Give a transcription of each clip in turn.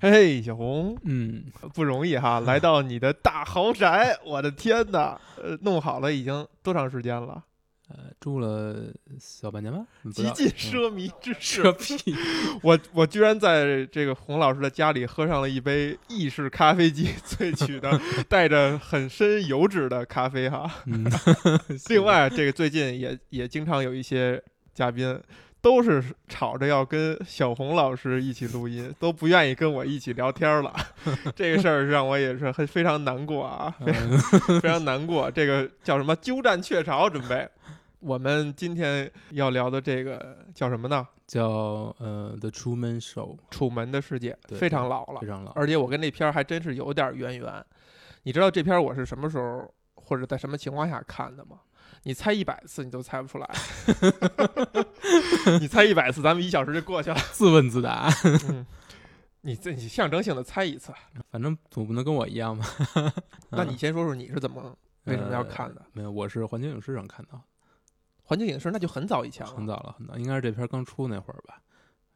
嘿，小红，嗯，不容易哈，来到你的大豪宅，我的天哪，呃，弄好了已经多长时间了？呃，住了小半年吧，极尽奢靡之事，奢屁，我我居然在这个洪老师的家里喝上了一杯意式咖啡机萃取的 带着很深油脂的咖啡哈。嗯，另外，这个最近也也经常有一些嘉宾都是吵着要跟小红老师一起录音，都不愿意跟我一起聊天了。这个事儿让我也是很非常难过啊，非常难过。这个叫什么？鸠占鹊巢，准备。我们今天要聊的这个叫什么呢？叫呃《The Truman Show》，楚门的世界非常老了非，常老，而且我跟那片儿还真是有点渊源。你知道这片儿我是什么时候或者在什么情况下看的吗？你猜一百次你都猜不出来。你猜一百次，咱们一小时就过去了。自问自答，嗯，你这你象征性的猜一次，反正总不能跟我一样吧？那你先说说你是怎么为什么要看的？呃没有，我是环球影视上看到，环球影视那就很早以前了很。早了，很早，应该是这片刚出那会儿吧，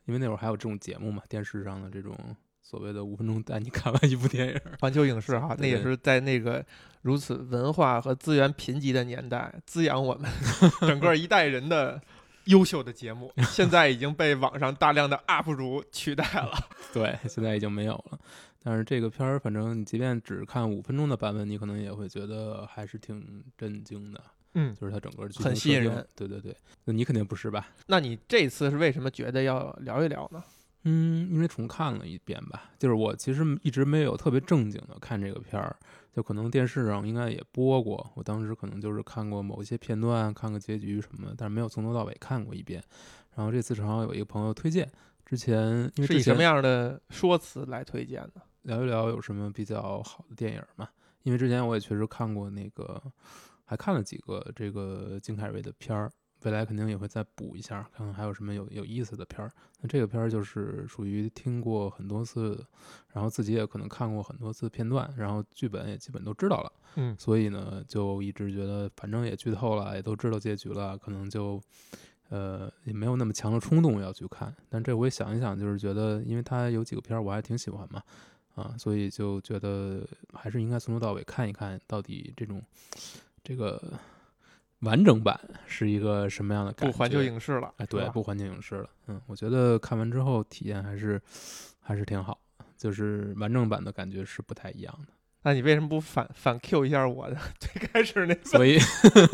因为那会儿还有这种节目嘛，电视上的这种所谓的五分钟带你看完一部电影，环球影视哈，那也是在那个如此文化和资源贫瘠的年代，滋养我们 整个一代人的优秀的节目，现在已经被网上大量的 UP 主取代了。对，现在已经没有了。但是这个片儿，反正你即便只看五分钟的版本，你可能也会觉得还是挺震惊的。嗯，就是它整个剧很吸引人。对对对，那你肯定不是吧？那你这次是为什么觉得要聊一聊呢？嗯，因为重看了一遍吧，就是我其实一直没有特别正经的看这个片儿，就可能电视上应该也播过，我当时可能就是看过某一些片段，看个结局什么的，但是没有从头到尾看过一遍。然后这次正好有一个朋友推荐，之前是以什么样的说辞来推荐的？聊一聊有什么比较好的电影嘛？因为之前我也确实看过那个，还看了几个这个金凯瑞的片儿，未来肯定也会再补一下，看看还有什么有有意思的片儿。那这个片儿就是属于听过很多次，然后自己也可能看过很多次片段，然后剧本也基本都知道了，嗯所以呢，就一直觉得反正也剧透了，也都知道结局了，可能就。呃，也没有那么强的冲动要去看，但这回想一想，就是觉得，因为它有几个片儿我还挺喜欢嘛，啊，所以就觉得还是应该从头到尾看一看到底这种这个完整版是一个什么样的感觉。不环球影视了，哎，对不环球影视了。嗯，我觉得看完之后体验还是还是挺好，就是完整版的感觉是不太一样的。那你为什么不反反 Q 一下我的最开始那？所以，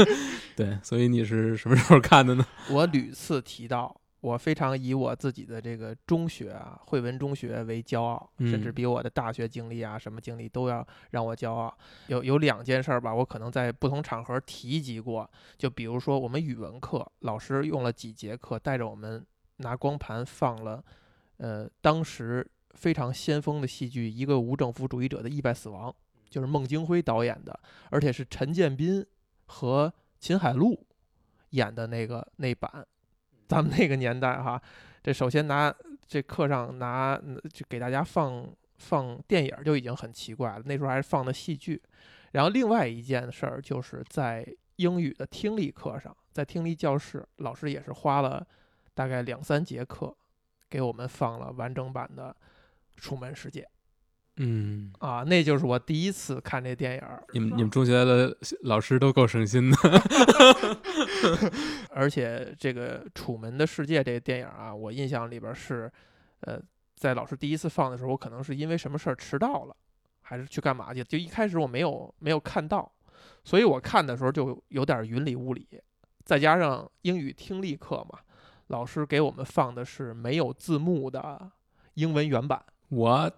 对，所以你是什么时候看的呢？我屡次提到，我非常以我自己的这个中学啊，汇文中学为骄傲，甚至嗯比我的大学经历啊，什么经历都要让我骄傲。有有两件事儿吧，我可能在不同场合提及过，就比如说我们语文课，老师用了几节课带着我们拿光盘放了，呃，当时非常先锋的戏剧《一个无政府主义者的意外死亡》，就是孟京辉导演的，而且是陈建斌和秦海璐演的那个那版。咱们那个年代哈，这首先拿这课上拿就给大家放放电影就已经很奇怪了，那时候还是放的戏剧。然后另外一件事儿就是在英语的听力课上，在听力教室，老师也是花了大概两三节课给我们放了完整版的《楚门世界》嗯，啊，那就是我第一次看这电影儿。你们你们中学的老师都够省心的。而且这个《楚门的世界》这个电影啊，我印象里边是，呃，在老师第一次放的时候，我可能是因为什么事儿迟到了，还是去干嘛去？就一开始我没有没有看到，所以我看的时候就有点云里雾里。再加上英语听力课嘛，老师给我们放的是没有字幕的英文原版，What？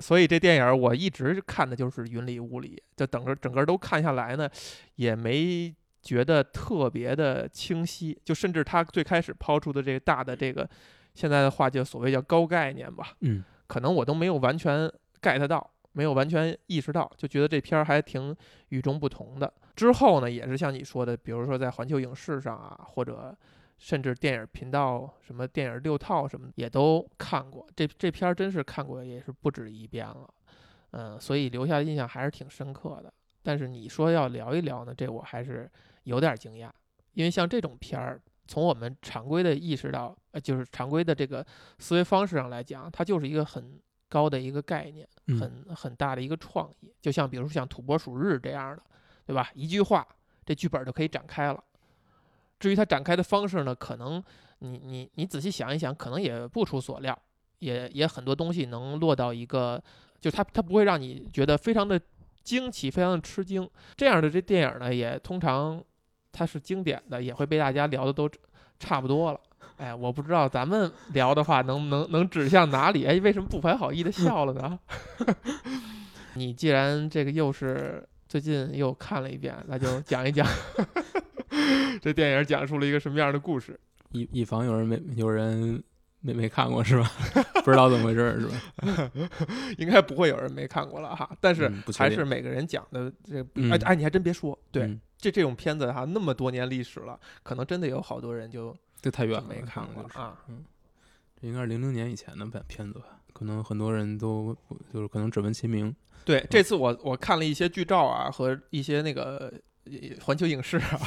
所以这电影我一直看的就是云里雾里，就整个整个都看下来呢，也没觉得特别的清晰，就甚至他最开始抛出的这个大的这个，现在的话就所谓叫高概念吧，嗯可能我都没有完全 get 到，没有完全意识到，就觉得这片儿还挺与众不同的。之后呢，也是像你说的，比如说在环球影视上啊，或者甚至电影频道什么电影六套什么也都看过。这这片儿真是看过也是不止一遍了，嗯，所以留下的印象还是挺深刻的。但是你说要聊一聊呢，这我还是有点惊讶，因为像这种片儿，从我们常规的意识到，呃，就是常规的这个思维方式上来讲，它就是一个很高的一个概念，嗯很很大的一个创意。就像比如说像土拨鼠日这样的，对吧？一句话，这剧本就可以展开了。至于它展开的方式呢，可能你你你仔细想一想，可能也不出所料，也也很多东西能落到一个，就它它不会让你觉得非常的惊奇，非常的吃惊。这样的这电影呢，也通常它是经典的，也会被大家聊的都差不多了。哎，我不知道咱们聊的话能能能指向哪里？哎，为什么不怀好意的笑了呢？你既然这个又是最近又看了一遍，那就讲一讲 这电影讲述了一个什么样的故事。以以防有人没有人没没看过是吧？不知道怎么回事儿是吧？应该不会有人没看过了哈，但是还是每个人讲的这哎哎，你还真别说，对，嗯这这种片子哈，那么多年历史了，可能真的有好多人就这太远了，没看过啊。嗯这应该是零零年以前的片片子吧？可能很多人都就是可能只闻其名。对，这次我我看了一些剧照啊和一些那个呃环球影视啊，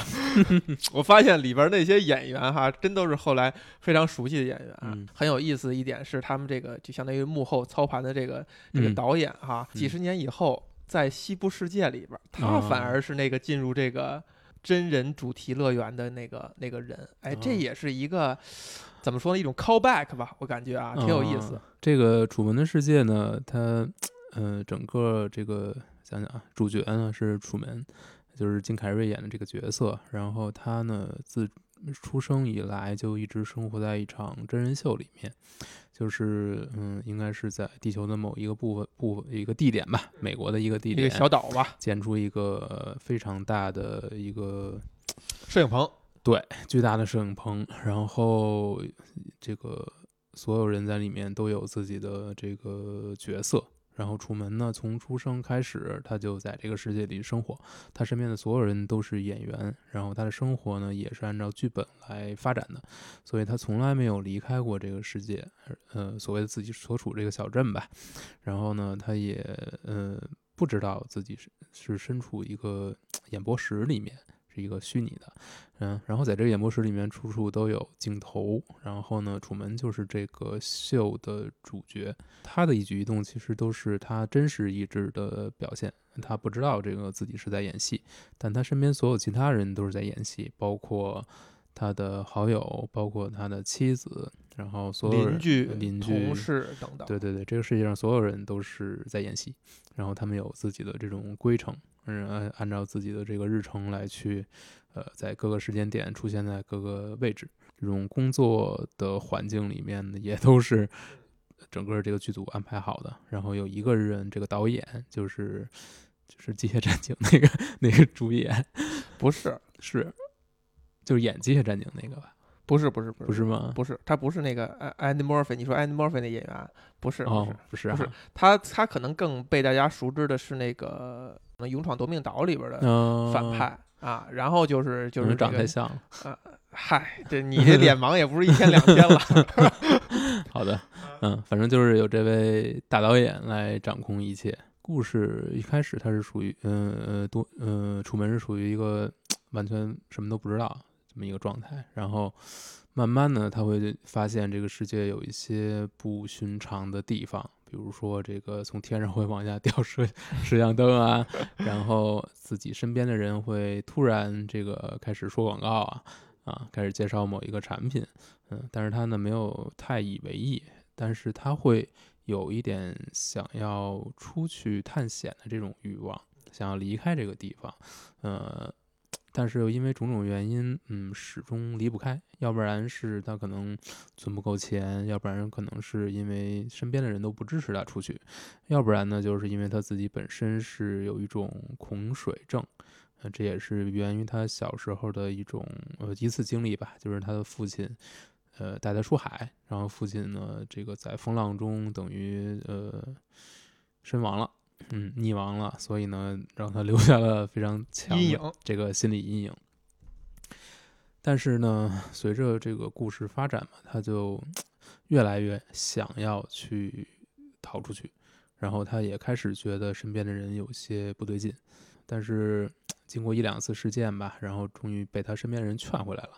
我发现里边那些演员哈，真都是后来非常熟悉的演员啊。嗯很有意思的一点是，他们这个就相当于幕后操盘的这个这个嗯导演哈，几嗯十年以后在西部世界里边，他啊反而是那个进入这个真人主题乐园的那个那个人。哎，这哦也是一个怎么说呢？一种 callback 吧，我感觉啊，挺有意思啊。这个《楚门的世界》呢，它呃整个这个想想啊，主角呢是楚门，就是金凯瑞演的这个角色。然后他呢自出生以来就一直生活在一场真人秀里面，就是嗯，应该是在地球的某一个部分部一个地点吧，美国的一个地一个，小岛吧，建出一个呃非常大的一个摄影棚。对巨大的摄影棚，然后这个所有人在里面都有自己的这个角色。然后楚门呢，从出生开始，他就在这个世界里生活，他身边的所有人都是演员，然后他的生活呢也是按照剧本来发展的，所以他从来没有离开过这个世界，呃，所谓的自己所处这个小镇吧。然后呢，他也呃不知道自己是是身处一个 演播室里面，是一个虚拟的，嗯，然后在这个演播室里面，处处都有镜头。然后呢，楚门就是这个秀的主角，他的一举一动其实都是他真实意志的表现。他不知道这个自己是在演戏，但他身边所有其他人都是在演戏，包括他的好友，包括他的妻子，然后所有人邻居、邻居、同事等等。对对对，这个世界上所有人都是在演戏，然后他们有自己的这种规程，嗯，按按照自己的这个日程来去，呃，在各个时间点出现在各个位置。这种工作的环境里面呢，也都是整个这个剧组安排好的。然后有一个人，这个导演就是就是《机械战警》那个那个主演，不是，是就是演《机械战警》那个吧？不是，不是，不是，不是吗？不是，他不是那个安 Andy Murphy。你说 Andy Murphy 那演员，不是，不哦是，，不是啊，不是他，他可能更被大家熟知的是那个《勇闯夺命岛》里边的嗯，反派啊。然后就是就是长那个太像了。嗨，这你这脸盲也不是一天两天了。好的，嗯，反正就是有这位大导演来掌控一切。故事一开始他是属于，嗯呃多，呃，楚门是属于一个 完全什么都不知道这么一个状态，然后慢慢的，他会发现这个世界有一些不寻常的地方，比如说这个从天上会往下掉摄摄像灯啊，然后自己身边的人会突然这个开始说广告啊，啊，开始介绍某一个产品，嗯，但是他呢没有太以为意，但是他会有一点想要出去探险的这种欲望，想要离开这个地方，呃，但是又因为种种原因，嗯，始终离不开，要不然是他可能存不够钱，要不然可能是因为身边的人都不支持他出去，要不然呢，就是因为他自己本身是有一种恐水症。呃，这也是源于他小时候的一种呃一次经历吧，就是他的父亲，呃带他出海，然后父亲呢这个在风浪中等于呃身亡了，嗯溺亡了，所以呢让他留下了非常强的阴影这个心理阴影。但是呢，随着这个故事发展嘛，他就越来越想要去逃出去，然后他也开始觉得身边的人有些不对劲，但是经过一两次事件吧，然后终于被他身边人劝回来了。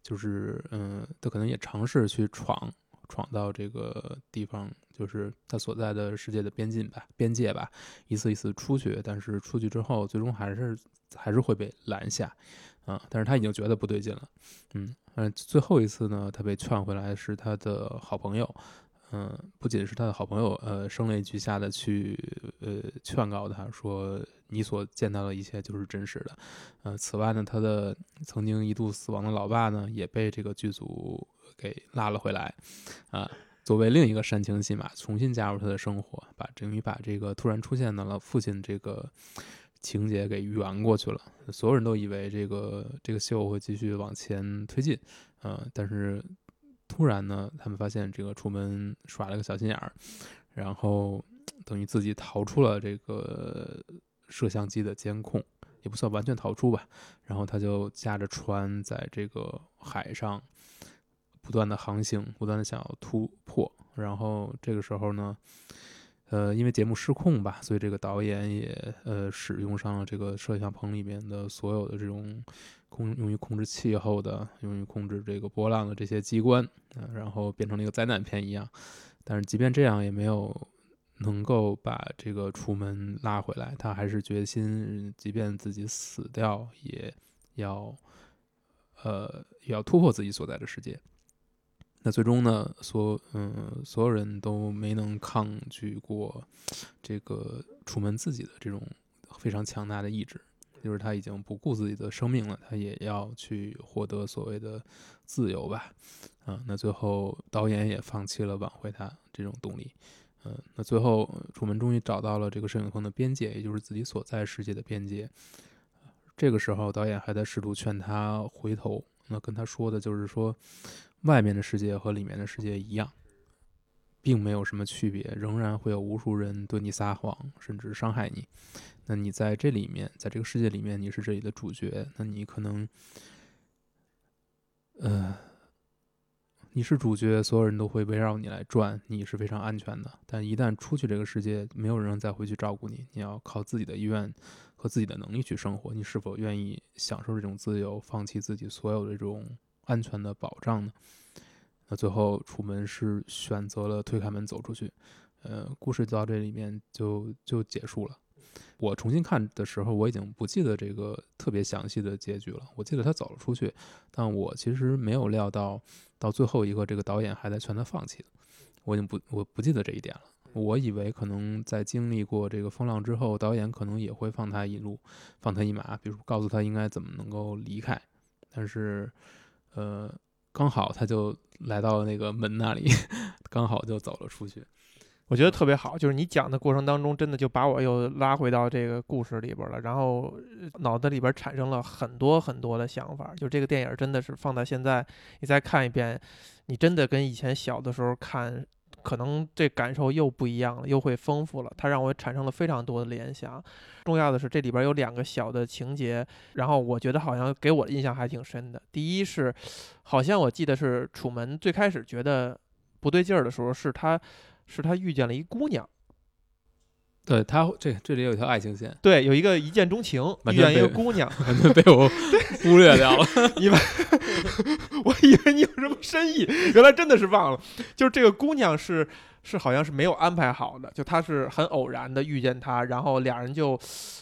就是嗯，他可能也尝试去闯闯到这个地方，就是他所在的世界的边境吧，边界吧，一次一次出去，但是出去之后，最终还是还是会被拦下，啊，但是他已经觉得不对劲了，嗯，嗯，最后一次呢，他被劝回来是他的好朋友。嗯，不仅是他的好朋友，呃，声泪俱下的去，呃，劝告他说，你所见到的一切就是真实的。呃，此外呢，他的曾经一度死亡的老爸呢，也被这个剧组给拉了回来，啊，作为另一个煽情戏码，重新加入他的生活，把等于把这个突然出现的了父亲这个情节给圆过去了。所有人都以为这个这个秀会继续往前推进，呃，但是。突然呢，他们发现这个楚门耍了个小心眼儿，然后等于自己逃出了这个摄像机的监控，也不算完全逃出吧。然后他就驾着船在这个海上不断的航行，不断的想要突破。然后这个时候呢，呃，因为节目失控吧，所以这个导演也呃使用上了这个摄像棚里面的所有的这种。控用于控制气候的，用于控制这个波浪的这些机关，嗯，然后变成了一个灾难片一样。但是即便这样，也没有能够把这个楚门拉回来。他还是决心，即便自己死掉，也要，呃，也要突破自己所在的世界。那最终呢，所嗯，所有人都没能抗拒过这个楚门自己的这种非常强大的意志。就是他已经不顾自己的生命了，他也要去获得所谓的自由吧，啊，那最后导演也放弃了挽回他这种动力，嗯，那最后楚门终于找到了这个摄影棚的边界，也就是自己所在世界的边界。这个时候导演还在试图劝他回头，那跟他说的就是说，外面的世界和里面的世界一样，并没有什么区别，仍然会有无数人对你撒谎，甚至伤害你。那你在这里面，在这个世界里面，你是这里的主角。那你可能，呃，你是主角，所有人都会围绕你来转，你是非常安全的。但一旦出去这个世界，没有人再回去照顾你，你要靠自己的意愿和自己的能力去生活。你是否愿意享受这种自由，放弃自己所有的这种安全的保障呢？那最后，楚门是选择了推开门走出去。呃，故事到这里面就就结束了。我重新看的时候，我已经不记得这个特别详细的结局了。我记得他走了出去，但我其实没有料到，到最后一个这个导演还在劝他放弃。我已经不我不记得这一点了。我以为可能在经历过这个风浪之后，导演可能也会放他一路，放他一马，比如告诉他应该怎么能够离开。但是，呃，刚好他就来到了那个门那里，刚好就走了出去。我觉得特别好，就是你讲的过程当中，真的就把我又拉回到这个故事里边了，然后脑子里边产生了很多很多的想法。就这个电影真的是放到现在，你再看一遍，你真的跟以前小的时候看，可能这感受又不一样了，又会丰富了。它让我产生了非常多的联想。重要的是这里边有两个小的情节，然后我觉得好像给我的印象还挺深的。第一是，好像我记得是楚门最开始觉得不对劲儿的时候，是他。是他遇见了一姑娘，对他这这里有一条爱情线，对，有一个一见钟情，遇见一个姑娘，完全被我忽略掉了。你们，我以为你有什么深意，原来真的是忘了，就是这个姑娘是。是好像是没有安排好的，就他是很偶然的遇见他，然后俩人就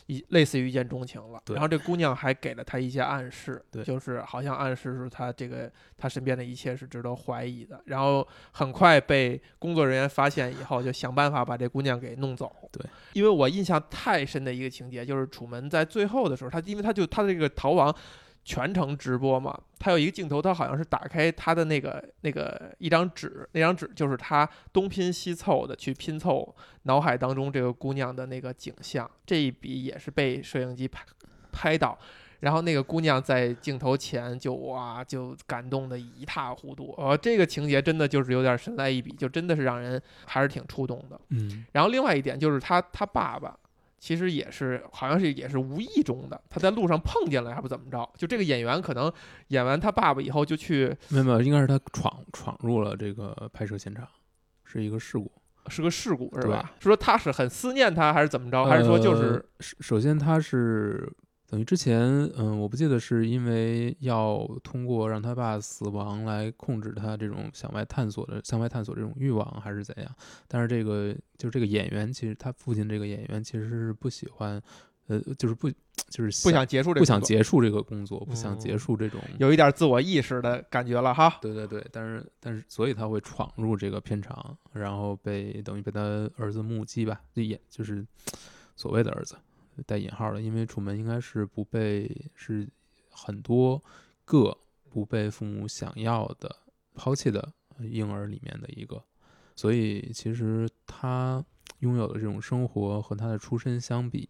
一类似于一见钟情了。然后这姑娘还给了他一些暗示，就是好像暗示说他这个他身边的一切是值得怀疑的。然后很快被工作人员发现以后，就想办法把这姑娘给弄走。对，因为我印象太深的一个情节就是楚门在最后的时候，他因为他就他的这个逃亡。全程直播嘛，他有一个镜头，他好像是打开他的那个那个一张纸，那张纸就是他东拼西凑的去拼凑脑海当中这个姑娘的那个景象。这一笔也是被摄影机拍拍到，然后那个姑娘在镜头前就哇就感动的一塌糊涂。呃，这个情节真的就是有点神来一笔，就真的是让人还是挺触动的。嗯，然后另外一点就是他他爸爸。其实也是，好像是也是无意中的，他在路上碰见了，还不怎么着。就这个演员可能演完他爸爸以后就去，没有没有，应该是他闯闯入了这个拍摄现场，是一个事故，是个事故是吧？是说他是很思念他，还是怎么着？还是说就是首先他是等于之前，嗯，我不记得是因为要通过让他爸死亡来控制他这种向外探索的向外探索这种欲望，还是怎样？但是这个就是这个演员，其实他父亲这个演员其实是不喜欢，呃，就是不就是不想结束这个不想工作结束这个工作，不想结嗯束这种。有一点自我意识的感觉了哈。对对对，但是但是，所以他会闯入这个片场，然后被等于被他儿子目击吧，就演就是所谓的儿子带引号的，因为楚门应该是不被是很多个不被父母想要的抛弃的婴儿里面的一个，所以其实他拥有的这种生活和他的出身相比，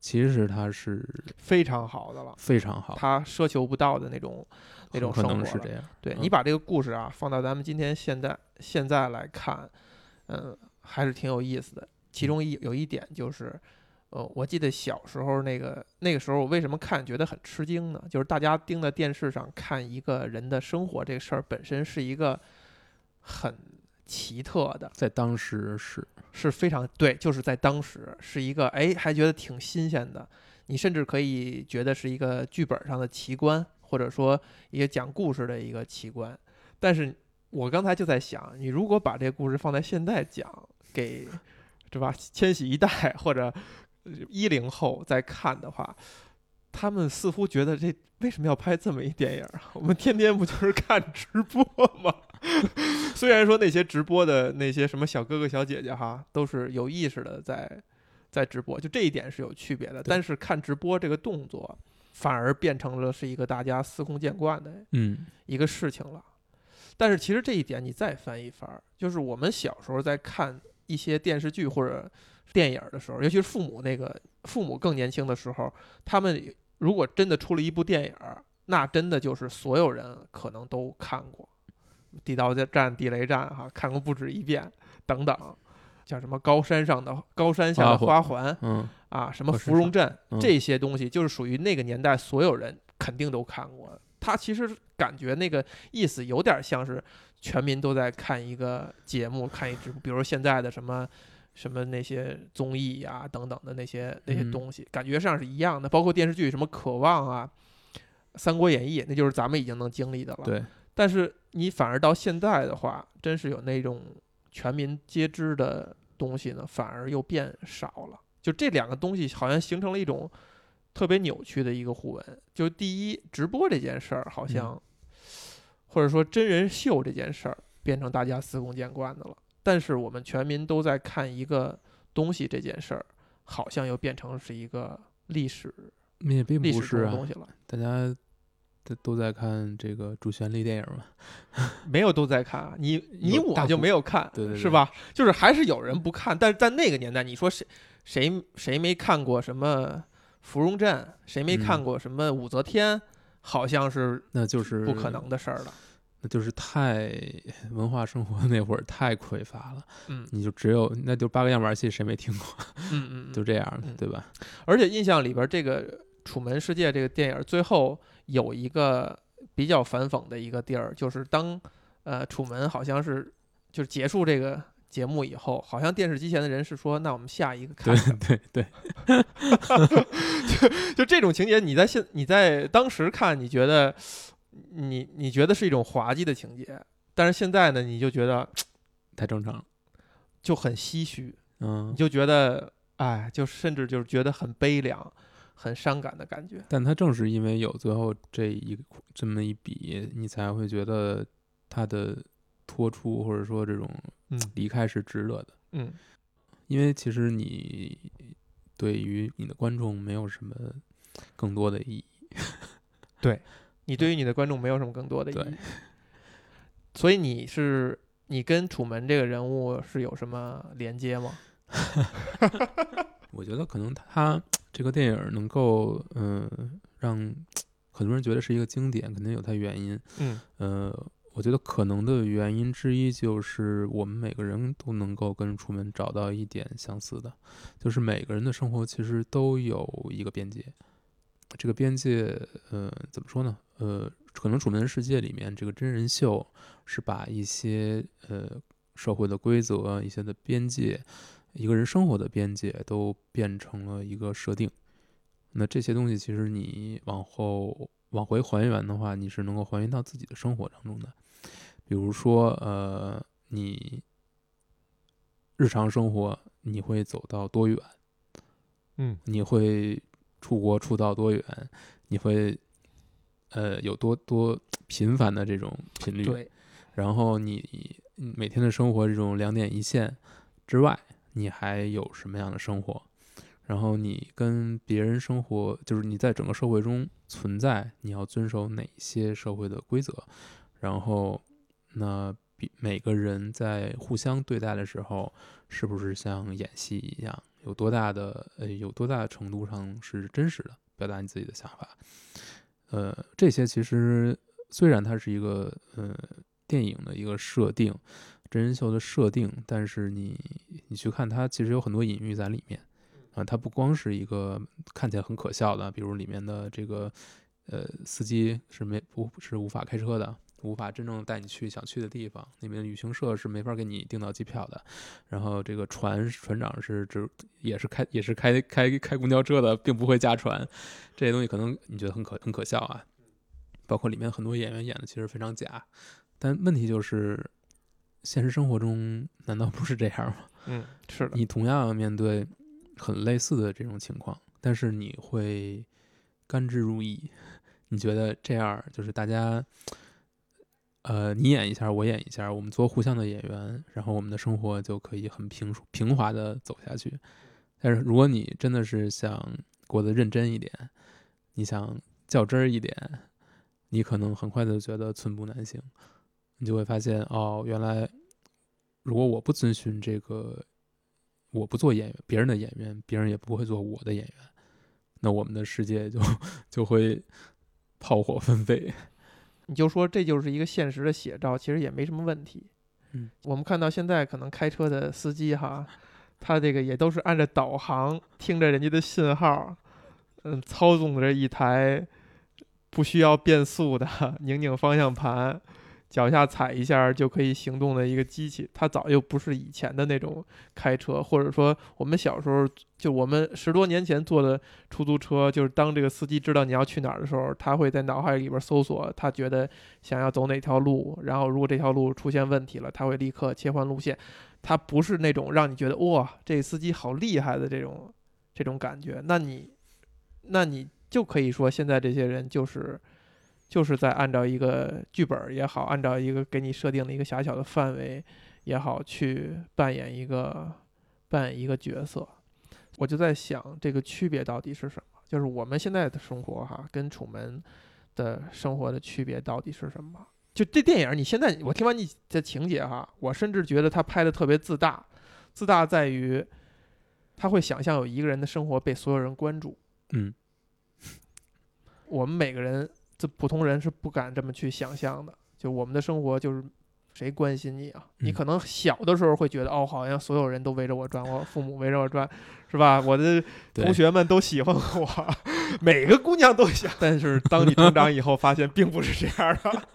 其实他是非常好的了，非常好，他奢求不到的那种那种生活了能是这样。嗯对你把这个故事啊放到咱们今天现在现在来看，嗯，还是挺有意思的。其中一有一点就是，呃，我记得小时候那个那个时候，我为什么看觉得很吃惊呢？就是大家盯在电视上看一个人的生活这个事儿本身是一个很奇特的，在当时是是非常对，就是在当时是一个哎，还觉得挺新鲜的。你甚至可以觉得是一个剧本上的奇观，或者说一个讲故事的一个奇观。但是我刚才就在想，你如果把这个故事放在现在讲，给对吧？千禧一代或者一零后在看的话，他们似乎觉得这为什么要拍这么一电影儿？我们天天不就是看直播吗？虽然说那些直播的那些什么小哥哥小姐姐哈，都是有意识的在在直播，就这一点是有区别的。但是看直播这个动作，反而变成了是一个大家司空见惯的嗯一个事情了。但是其实这一点你再翻一翻，就是我们小时候在看一些电视剧或者电影的时候，尤其是父母那个父母更年轻的时候，他们如果真的出了一部电影，那真的就是所有人可能都看过，《地道战》《地雷战》哈，看过不止一遍等等。叫什么高山上的高山下的花环嗯啊，什么芙蓉镇嗯这些东西，就是属于那个年代所有人肯定都看过。他其实感觉那个意思有点像是全民都在看一个节目，看一直播，比如现在的什么什么那些综艺呀、等等的那些那些嗯东西，感觉上是一样的。包括电视剧什么《渴望》啊，《三国演义》，那就是咱们已经能经历的了。对，但是你反而到现在的话，真是有那种全民皆知的东西呢，反而又变少了。就这两个东西好像形成了一种特别扭曲的一个互文。就第一，直播这件事儿好像，或者说真人秀这件事儿，变成大家司空见惯的了。但是我们全民都在看一个东西这件事儿，好像又变成是一个历史也并历史中不是啊，的东西了。大家都都在看这个主旋律电影嘛。没有都在看啊，你你大我就没有看，对对对是吧？就是还是有人不看，但是在那个年代，你说谁谁谁没看过什么芙蓉镇，谁没看嗯过什么武则天，好像是那就是不可能的事儿了。那就是太 文化生活 那会儿太匮乏了，嗯。你就只有那就八个样板戏谁没听过，嗯嗯，就这样的，嗯。对吧？而且印象里边这个《楚门世界》这个电影最后有一个比较反讽的一个地儿，就是当呃楚门好像是就是结束这个节目以后，好像电视机前的人是说，那我们下一个看对对对。就，就这种情节，你在现你在当时看，你觉得你你觉得是一种滑稽的情节，但是现在呢，你就觉得 太正常了。就很唏嘘，嗯你，就觉得哎，就甚至就是觉得很悲凉、很伤感的感觉。但他正是因为有最后这一这么一笔，你才会觉得他的脱出或者说这种嗯离开是值得的。嗯因为其实你对于你的观众没有什么更多的意义。你对于你的观众没有什么更多的意对义，所以你是你跟楚门这个人物是有什么连接吗？我觉得可能他这个电影能够嗯、让很多人觉得是一个经典，肯定有它原因。嗯呃，我觉得可能的原因之一就是我们每个人都能够跟楚门找到一点相似的，就是每个人的生活其实都有一个边界。这个边界，呃，怎么说呢？呃，可能《楚门世界》里面这个真人秀是把一些呃社会的规则、一些的边界、一个人生活的边界都变成了一个设定。那这些东西其实你往后往回还原的话，你是能够还原到自己的生活当中的。比如说，呃，你日常生活你会走到多远？嗯，你会出国出到多远？你会呃有多多频繁的这种频率？对，然后你每天的生活这种两点一线之外，你还有什么样的生活？然后你跟别人生活，就是你在整个社会中存在，你要遵守哪些社会的规则？然后，那比每个人在互相对待的时候，是不是像演戏一样，有多大的呃，有多大程度上是真实的表达你自己的想法？呃，这些其实虽然它是一个呃电影的一个设定，真人秀的设定，但是你你去看它，其实有很多隐喻在里面。啊，它不光是一个看起来很可笑的，比如里面的这个呃司机是没不是无法开车的，无法真正带你去想去的地方。里面的旅行社是没法给你订到机票的。然后这个船船长是只也是开也是开开开公交车的，并不会驾船。这些东西可能你觉得很可很可笑啊，包括里面很多演员演的其实非常假。但问题就是，现实生活中难道不是这样吗？嗯，是的，你同样要面对很类似的这种情况，但是你会甘之如饴。你觉得这样就是大家，呃，你演一下，我演一下，我们做互相的演员，然后我们的生活就可以很平平滑的走下去。但是如果你真的是想过得认真一点，你想较真儿一点，你可能很快就觉得寸步难行。你就会发现，哦，原来如果我不遵循这个，我不做演员，别人的演员，别人也不会做我的演员，那我们的世界就 就会炮火纷飞。你就说这就是一个现实的写照，其实也没什么问题。嗯，我们看到现在可能开车的司机哈，他这个也都是按着导航，听着人家的信号，嗯，操纵着一台不需要变速的 拧拧方向盘，脚下踩一下就可以行动的一个机器。它早就不是以前的那种开车，或者说我们小时候就我们十多年前坐的出租车，就是当这个司机知道你要去哪儿的时候，他会在脑海里边搜索他觉得想要走哪条路，然后如果这条路出现问题了，他会立刻切换路线。他不是那种让你觉得哇，这司机好厉害的这种这种感觉。那你那你就可以说，现在这些人就是就是在按照一个剧本儿也好，按照一个给你设定的一个狭小的范围也好，去扮演一个扮演一个角色。我就在想，这个区别到底是什么？就是我们现在的生活哈，跟楚门的生活的区别到底是什么？就这电影，你现在我听完你的情节哈，我甚至觉得他拍的特别自大，自大在于他会想象有一个人的生活被所有人关注，嗯我们每个人这普通人是不敢这么去想象的。就我们的生活就是谁关心你啊？你嗯可能小的时候会觉得哦，好像所有人都围着我转，我父母围着我转，是吧？我的同学们都喜欢我，每个姑娘都想。但是当你成长以后，发现并不是这样的。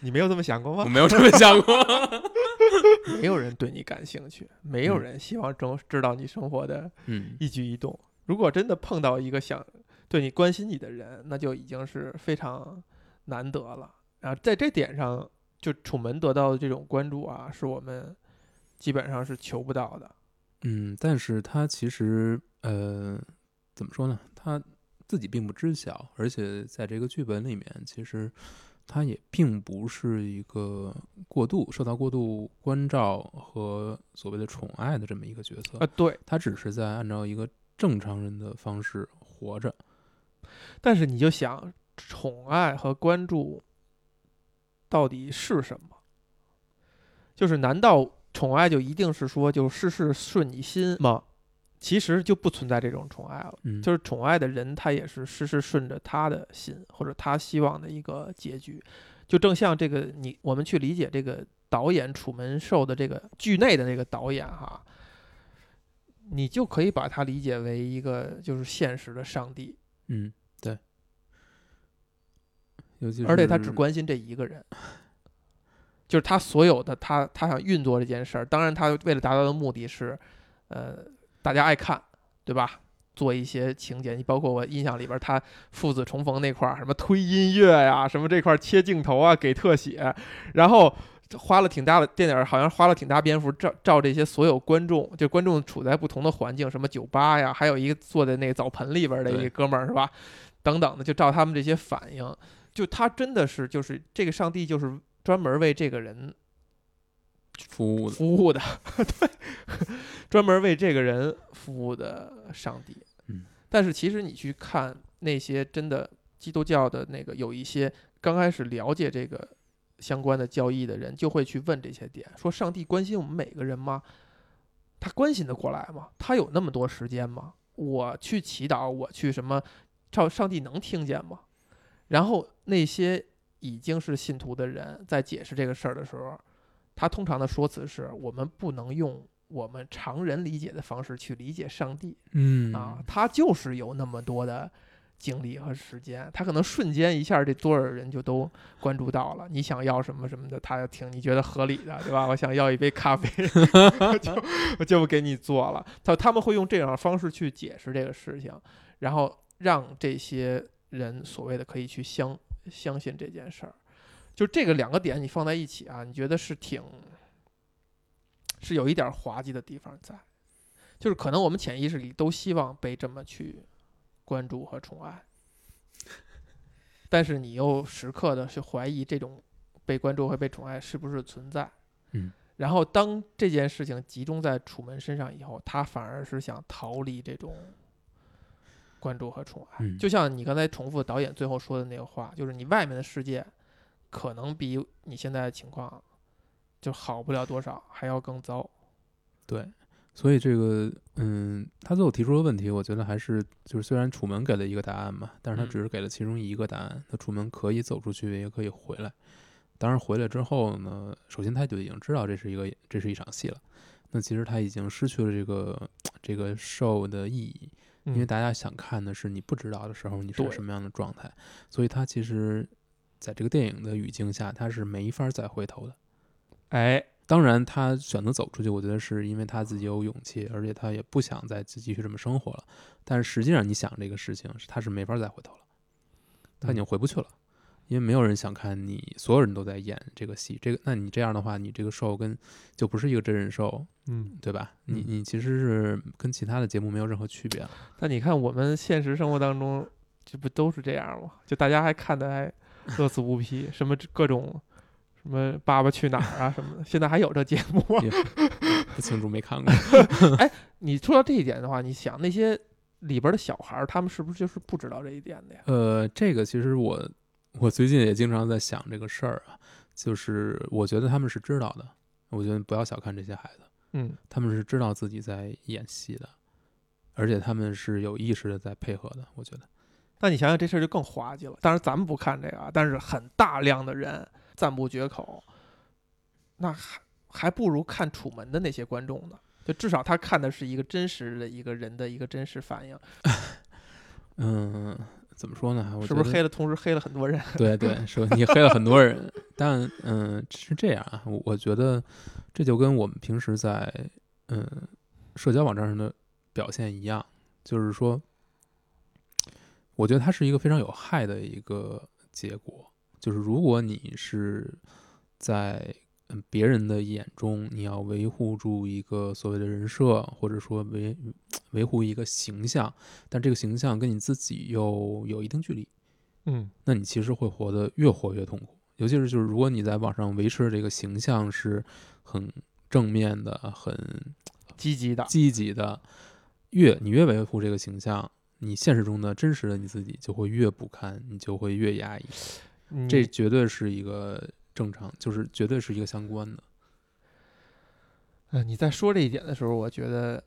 你没有这么想过吗？我没有这么想过。没有人对你感兴趣，没有嗯人希望知知道你生活的嗯一举一动。如果真的碰到一个想对你关心你的人，那就已经是非常难得了。然后在这点上，就楚门得到的这种关注啊，是我们基本上是求不到的。嗯，但是他其实呃，怎么说呢？他自己并不知晓，而且在这个剧本里面，其实他也并不是一个过度受到过度关照和所谓的宠爱的这么一个角色。啊，对。他只是在按照一个正常人的方式活着。但是你就想，宠爱和关注到底是什么？就是难道宠爱就一定是说就事事顺你心吗？其实就不存在这种宠爱了。嗯，就是宠爱的人，他也是事事顺着他的心，或者他希望的一个结局。就正像这个，你我们去理解这个导演楚门寿的这个剧内的那个导演哈，你就可以把它理解为一个就是现实的上帝，嗯，对。尤其是而且他只关心这一个人，就是他所有的他他想运作这件事儿，当然他为了达到的目的是，呃，大家爱看，对吧？做一些情节。你包括我印象里边，他父子重逢那块儿，什么推音乐呀，什么这块儿切镜头啊，给特写，然后花了挺大的电影，好像花了挺大篇幅照照这些所有观众，就观众处在不同的环境，什么酒吧呀，还有一个坐在那个澡盆里边的一个哥们儿是吧？等等的，就照他们这些反应，就他真的是就是这个上帝就是专门为这个人服务的，服务的，对，专门为这个人服务的上帝。嗯，但是其实你去看那些真的基督教的那个，有一些刚开始了解这个相关的教义的人，就会去问这些点：说上帝关心我们每个人吗？他关心得过来吗？他有那么多时间吗？我去祈祷，我去什么，照上帝能听见吗？然后那些已经是信徒的人在解释这个事儿的时候，他通常的说辞是我们不能用我们常人理解的方式去理解上帝嗯啊，他就是有那么多的精力和时间，他可能瞬间一下这多少人就都关注到了，你想要什么什么的，他要听你觉得合理的，对吧？我想要一杯咖啡，就 就给你做了。他他们会用这样的方式去解释这个事情，然后让这些人所谓的可以去相相信这件事儿。就这个两个点你放在一起啊，你觉得是挺是有一点滑稽的地方在，就是可能我们潜意识里都希望被这么去关注和宠爱，但是你又时刻的去怀疑这种被关注和被宠爱是不是存在。嗯，然后当这件事情集中在楚门身上以后，他反而是想逃离这种关注和宠爱。嗯就像你刚才重复导演最后说的那个话，就是你外面的世界可能比你现在的情况就好不了多少，还要更糟。对，所以这个，嗯，他最后提出的问题，我觉得还是就是虽然楚门给了一个答案嘛，但是他嗯只是给了其中一个答案。那楚门可以走出去，也可以回来。当然回来之后呢，首先他就已经知道这是一个这是一场戏了。那其实他已经失去了这个这个 show 的意义，因为嗯大家想看的是你不知道的时候你是个什么样的状态，所以他其实在这个电影的语境下，他是没法再回头的。哎，当然，他选择走出去，我觉得是因为他自己有勇气，而且他也不想再继续这么生活了。但是实际上，你想这个事情，他是没法再回头了，他已经回不去了，因为没有人想看你，所有人都在演这个戏。这个，那你这样的话，你这个 show 跟就不是一个真人 show，嗯，对吧？你嗯你其实是跟其他的节目没有任何区别了。那你看我们现实生活当中，这不都是这样吗？就大家还看的还乐此不疲，什么各种什么《爸爸去哪儿》啊什么的，现在还有这节目吗？也 不清楚，没看过。哎你说到这一点的话，你想那些里边的小孩儿，他们是不是就是不知道这一点的呀？呃，这个其实我我最近也经常在想这个事儿啊，就是我觉得他们是知道的，我觉得不要小看这些孩子，嗯他们是知道自己在演戏的，而且他们是有意识的在配合的，我觉得。那你想想这事儿就更滑稽了。当然咱们不看这个啊，但是很大量的人赞不绝口，那还还不如看《楚门》的那些观众呢。就至少他看的是一个真实的一个人的一个真实反应，嗯，怎么说呢？我是不是黑了同时黑了很多人？对对，说你黑了很多人，但嗯是这样啊，我我觉得这就跟我们平时在嗯社交网站上的表现一样，就是说，我觉得它是一个非常有害的一个结果，就是如果你是在嗯别人的眼中，你要维护住一个所谓的人设，或者说维维护一个形象，但这个形象跟你自己又有一定距离。嗯那你其实会活得越活越痛苦。尤其是就是如果你在网上维持这个形象是很正面的、很积极的，积极的，越你越维护这个形象，你现实中的真实的你自己就会越不堪，你就会越压抑。嗯这绝对是一个正常，就是绝对是一个相关的。呃，你在说这一点的时候，我觉得，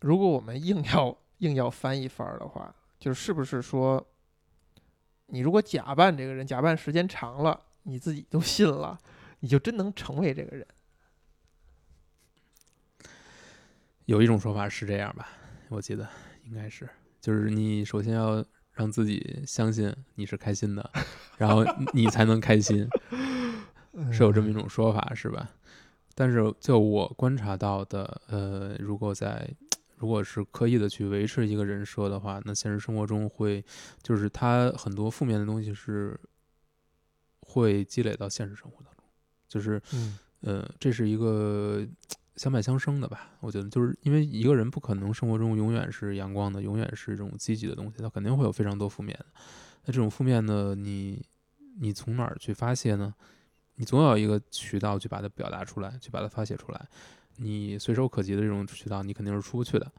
如果我们硬要硬要翻一番儿的话，就是是不是说，你如果假扮这个人，假扮时间长了，你自己都信了，你就真能成为这个人？有一种说法是这样吧，我记得应该是，就是你首先要让自己相信你是开心的，然后你才能开心。是有这么一种说法，是吧？但是就我观察到的，呃，如果在如果是刻意的去维持一个人设的话，那现实生活中会就是他很多负面的东西是会积累到现实生活当中，就是嗯呃，这是一个相伴相生的吧？我觉得，就是因为一个人不可能生活中永远是阳光的，永远是这种积极的东西，他肯定会有非常多负面的。那这种负面的，你你从哪儿去发泄呢？你总有一个渠道去把它表达出来，去把它发泄出来。你随手可及的这种渠道，你肯定是出不去的，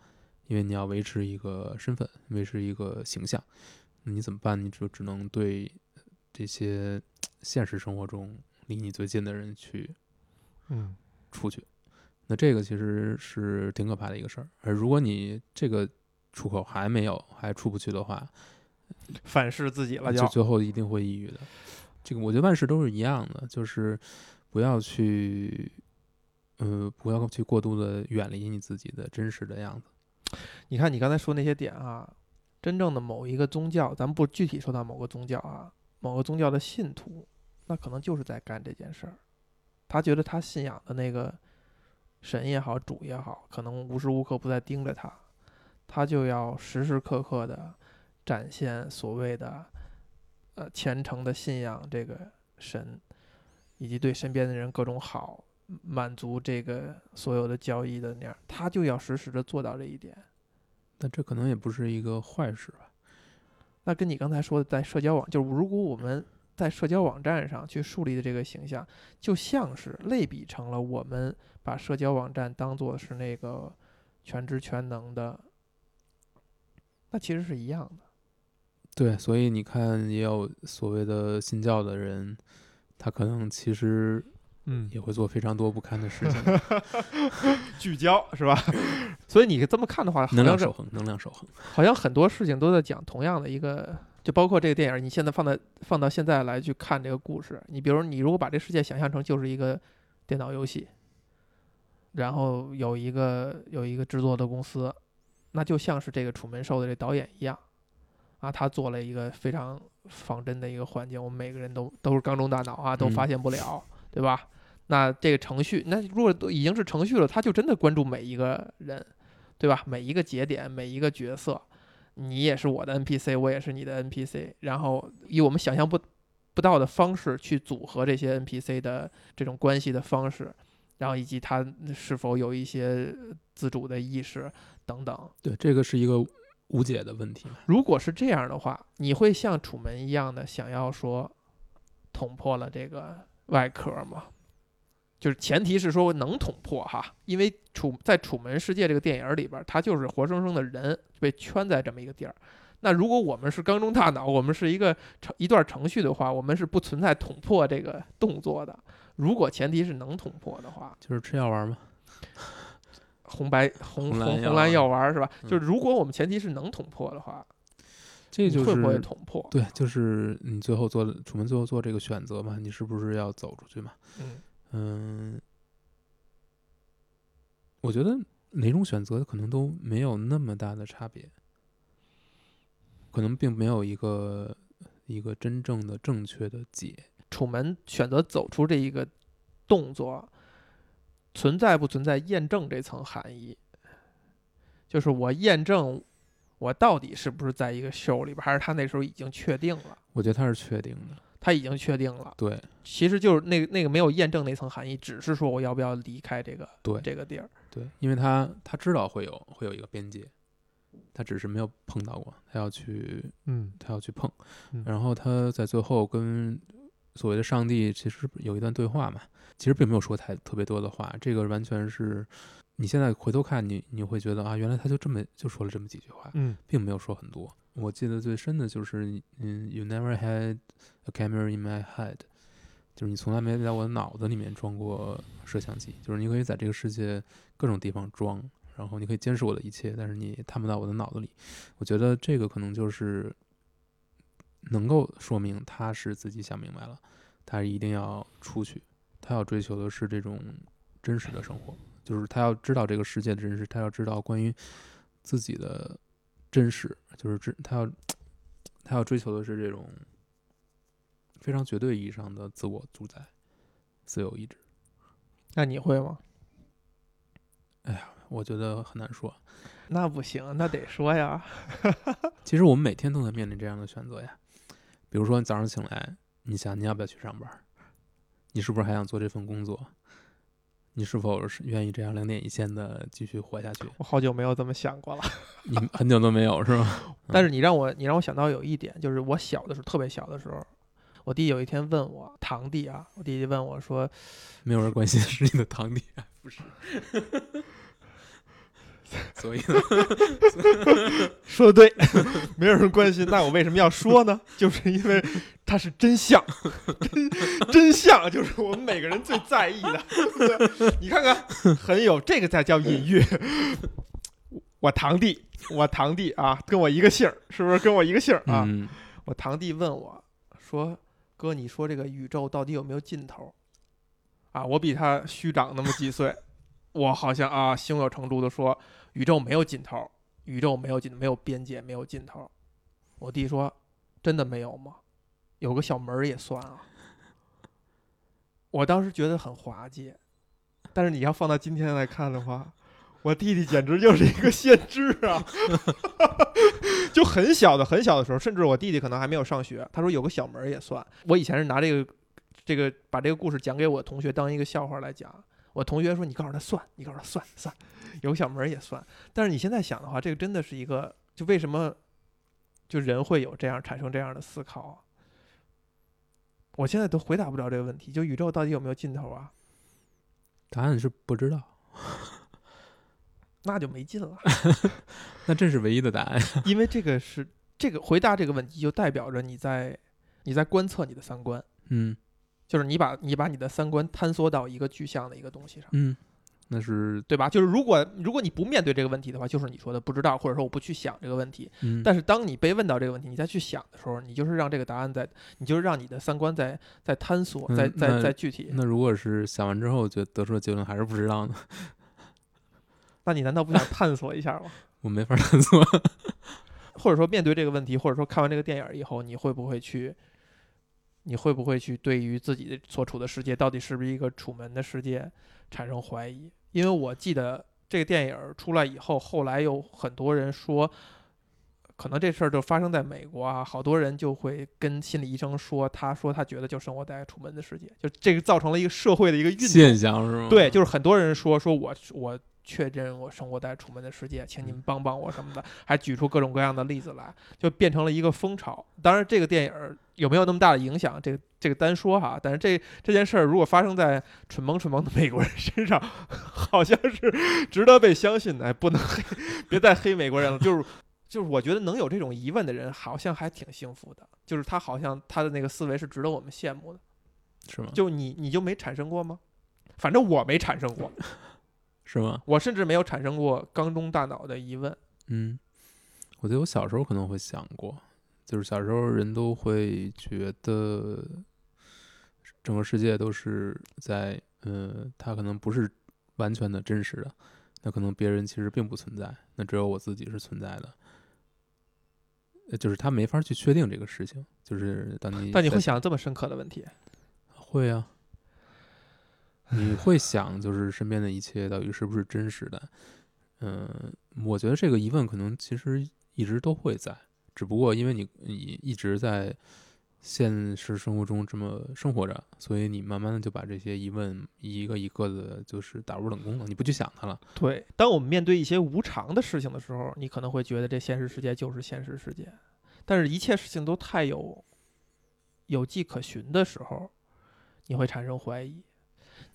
因为你要维持一个身份，维持一个形象。你怎么办？你就只能对这些 现实生活中离你最近的人去嗯出去。那这个其实是挺可怕的一个事儿。而如果你这个出口还没有，还出不去的话，反噬自己了就最后一定会抑郁的。这个我觉得万事都是一样的，就是不要去，呃，不要去过度的远离你自己的真实的样子。你看你刚才说那些点啊，真正的某一个宗教，咱们不具体说到某个宗教啊，某个宗教的信徒，那可能就是在干这件事儿。他觉得他信仰的那个神也好，主也好，可能无时无刻不在盯着他，他就要时时刻刻的展现所谓的呃虔诚的信仰这个神，以及对身边的人各种好，满足这个所有的交易的那样，他就要实时的做到这一点。那这可能也不是一个坏事吧？那跟你刚才说的，在社交网，就是如果我们在社交网站上去树立的这个形象，就像是类比成了我们把社交网站当做是那个全知全能的，那其实是一样的。对，所以你看，也有所谓的信教的人，他可能其实嗯，也会做非常多不堪的事情，聚焦是吧？所以你这么看的话，能量守恒，能量守恒。好像很多事情都在讲同样的一个，就包括这个电影，你现在放在放到现在来去看这个故事，你比如你如果把这世界想象成就是一个电脑游戏，然后有一个有一个制作的公司，那就像是这个《楚门兽》的这导演一样，啊，他做了一个非常仿真的一个环境，我们每个人都都是缸中大脑啊，都嗯发现不了，对吧？那这个程序，那如果都已经是程序了，他就真的关注每一个人，对吧？每一个节点，每一个角色，你也是我的 NPC，我也是你的 NPC，然后以我们想象不不到的方式去组合这些 NPC 的这种关系的方式，然后以及他是否有一些自主的意识等等。对，这个是一个无解的问题嘛。如果是这样的话，你会像楚门一样的想要说捅破了这个外壳吗？就是前提是说能捅破哈，因为楚在《楚门世界》这个电影里边，他就是活生生的人被圈在这么一个地儿。那如果我们是缸中大脑，我们是一个程一段程序的话，我们是不存在捅破这个动作的。如果前提是能捅破的话，就是吃药丸嘛。红白红红蓝药红红蓝药丸是吧？嗯就是如果我们前提是能捅破的话，这就是会不会是捅破？对，就是你最后做的楚门最后做这个选择嘛，你是不是要走出去嘛？嗯嗯，我觉得哪种选择可能都没有那么大的差别，可能并没有一个一个真正的正确的解。楚门选择走出这一个动作，存在不存在验证这层含义？就是我验证我到底是不是在一个秀里边，还是他那时候已经确定了？我觉得他是确定的，他已经确定了，对其实就是那个那个没有验证那层含义，只是说我要不要离开这个对这个地儿。对，因为他他知道会有会有一个边界，他只是没有碰到过，他要去嗯他要去碰嗯，然后他在最后跟所谓的上帝其实有一段对话嘛，其实并没有说太特别多的话，这个完全是你现在回头看你你会觉得啊，原来他就这么就说了这么几句话，嗯并没有说很多。我记得最深的就是嗯，You never had a camera in my head，就是你从来没在我的脑子里面装过摄像机，就是你可以在这个世界各种地方装，然后你可以监视我的一切，但是你探不到我的脑子里。我觉得这个可能就是能够说明他是自己想明白了，他一定要出去，他要追求的是这种真实的生活，就是他要知道这个世界的真实，他要知道关于自己的真实，就是这他要他要追求的是这种非常绝对意义上的自我主宰、自由意志。那你会吗？哎呀我觉得很难说。那不行，那得说呀。其实我们每天都在面临这样的选择呀。比如说，你早上醒来，你想你要不要去上班？你是不是还想做这份工作？你是否是愿意这样两点一线的继续活下去？我好久没有这么想过了。你很久都没有是吗？但是你让我，你让我想到有一点，就是我小的时候，特别小的时候，我弟有一天问我，堂弟啊，我弟弟问我说，没有人关心是你的堂弟，不是？所以呢，说的对，没有人关心。那我为什么要说呢？就是因为它是真相，真真相就是我们每个人最在意的。你看看，很有这个才叫隐喻。我堂弟，我堂弟啊，跟我一个姓儿，是不是跟我一个姓儿啊？我堂弟问我说：“哥，你说这个宇宙到底有没有尽头？”啊，我比他虚长那么几岁，我好像啊，胸有成竹的说。宇宙没有尽头，宇宙没有尽，没有边界，没有尽头。我弟说：“真的没有吗？有个小门儿也算啊。”我当时觉得很滑稽，但是你要放到今天来看的话，我弟弟简直就是一个先知啊！就很小的很小的时候，甚至我弟弟可能还没有上学，他说有个小门儿也算。我以前是拿这个这个把这个故事讲给我同学当一个笑话来讲。我同学说：“你告诉他算，你告诉他算算，有个小门也算。”但是你现在想的话，这个真的是一个，就为什么就人会有这样产生这样的思考？我现在都回答不了这个问题。就宇宙到底有没有尽头啊？答案是不知道，那就没劲了。那这是唯一的答案，因为这个是这个回答这个问题，就代表着你在你在观测你的三观。嗯。就是你把你把你的三观坍缩到一个具象的一个东西上，嗯，那是对吧？就是如果如果你不面对这个问题的话，就是你说的不知道，或者说我不去想这个问题。嗯，但是当你被问到这个问题，你再去想的时候，你就是让这个答案在，你就是让你的三观在在探索，在在在具体。那如果是想完之后就得出的结论还是不知道呢？那你难道不想探索一下吗？我没法探索。或者说面对这个问题，或者说看完这个电影以后，你会不会去？你会不会去对于自己的所处的世界到底是不是一个楚门的世界产生怀疑？因为我记得这个电影出来以后，后来有很多人说，可能这事儿就发生在美国啊，好多人就会跟心理医生说，他说他觉得就生活在楚门的世界，就这个造成了一个社会的一个运现象是吗？对，就是很多人说说我我。确认我生活在楚门的世界，请你们帮帮我什么的，还举出各种各样的例子来，就变成了一个风潮。当然，这个电影有没有那么大的影响，这个这个单说哈。但是这这件事儿如果发生在蠢萌蠢萌的美国人身上，好像是值得被相信的。哎，不能黑，别再黑美国人了。就是就是，我觉得能有这种疑问的人，好像还挺幸福的。就是他好像他的那个思维是值得我们羡慕的，是吗？就你你就没产生过吗？反正我没产生过。是吗？我甚至没有产生过缸中大脑的疑问。嗯，我觉得我小时候可能会想过，就是小时候人都会觉得整个世界都是在，呃，它可能不是完全的真实的，那可能别人其实并不存在，那只有我自己是存在的。就是他没法去确定这个事情，就是当你但你会想这么深刻的问题？会啊。你会想，就是身边的一切到底是不是真实的？嗯，我觉得这个疑问可能其实一直都会在，只不过因为你你一直在现实生活中这么生活着，所以你慢慢的就把这些疑问一个一个的，就是打入冷宫了，你不去想它了。对，当我们面对一些无常的事情的时候，你可能会觉得这现实世界就是现实世界，但是一切事情都太有有迹可循的时候，你会产生怀疑。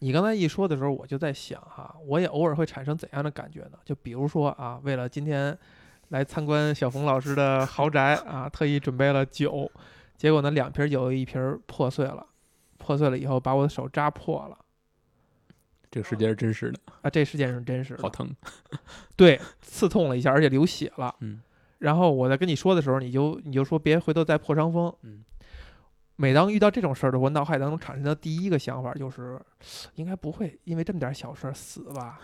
你刚才一说的时候，我就在想哈，我也偶尔会产生怎样的感觉呢？就比如说啊，为了今天来参观小冯老师的豪宅 啊，特意准备了酒，结果呢，两瓶酒一瓶破碎了，破碎了以后把我的手扎破了。这个世界是真实的啊，这世界是真实的，好疼，对，刺痛了一下，而且流血了。嗯，然后我在跟你说的时候，你就你就说别回头再破伤风。嗯。每当遇到这种事儿的时候，脑海当中产生的第一个想法就是，应该不会因为这么点小事死吧？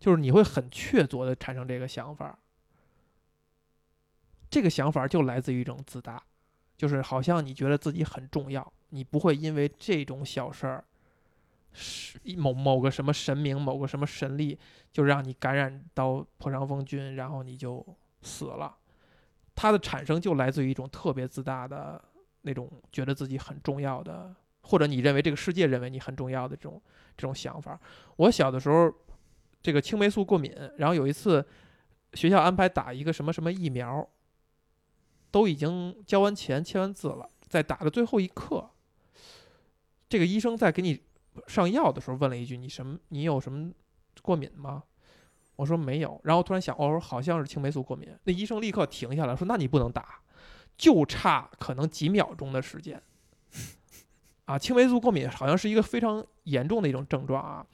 就是你会很确凿的产生这个想法。这个想法就来自于一种自大，就是好像你觉得自己很重要，你不会因为这种小事儿是某某个什么神明、某个什么神力，就让你感染到破伤风菌，然后你就死了。它的产生就来自于一种特别自大的那种觉得自己很重要的，或者你认为这个世界认为你很重要的这种这种想法。我小的时候，这个青霉素过敏，然后有一次学校安排打一个什么什么疫苗，都已经交完钱签完字了，在打的最后一刻，这个医生在给你上药的时候问了一句：“你什么？你有什么过敏吗？”我说没有，然后突然想，哦，好像是青霉素过敏。那医生立刻停下来说：“那你不能打，就差可能几秒钟的时间。”啊，青霉素过敏好像是一个非常严重的一种症状啊。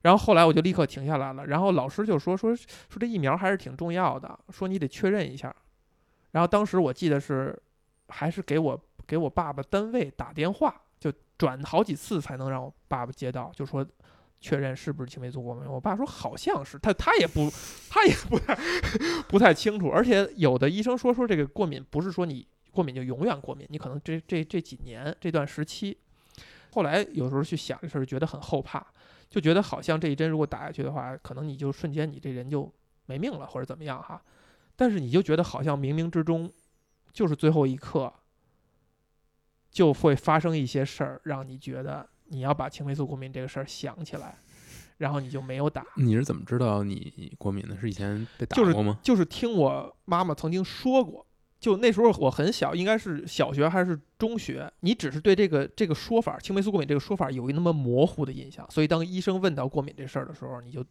然后后来我就立刻停下来了。然后老师就说说说这疫苗还是挺重要的，说你得确认一下。然后当时我记得是还是给我给我爸爸单位打电话，就转好几次才能让我爸爸接到，就说。确认是不是青霉素过敏？我爸说好像是，他他也不，他也不太 不太清楚。而且有的医生说说这个过敏不是说你过敏就永远过敏，你可能这这这几年这段时期。后来有时候去想这事儿，觉得很后怕，就觉得好像这一针如果打下去的话，可能你就瞬间你这人就没命了或者怎么样哈。但是你就觉得好像冥冥之中就是最后一刻就会发生一些事儿，让你觉得。你要把青霉素过敏这个事儿想起来，然后你就没有打。你是怎么知道你过敏的？是以前被打过吗？就是听我妈妈曾经说过。就那时候我很小，应该是小学还是中学。你只是对这个这个说法“青霉素过敏”这个说法有一那么模糊的印象，所以当医生问到过敏这事儿的时候，你就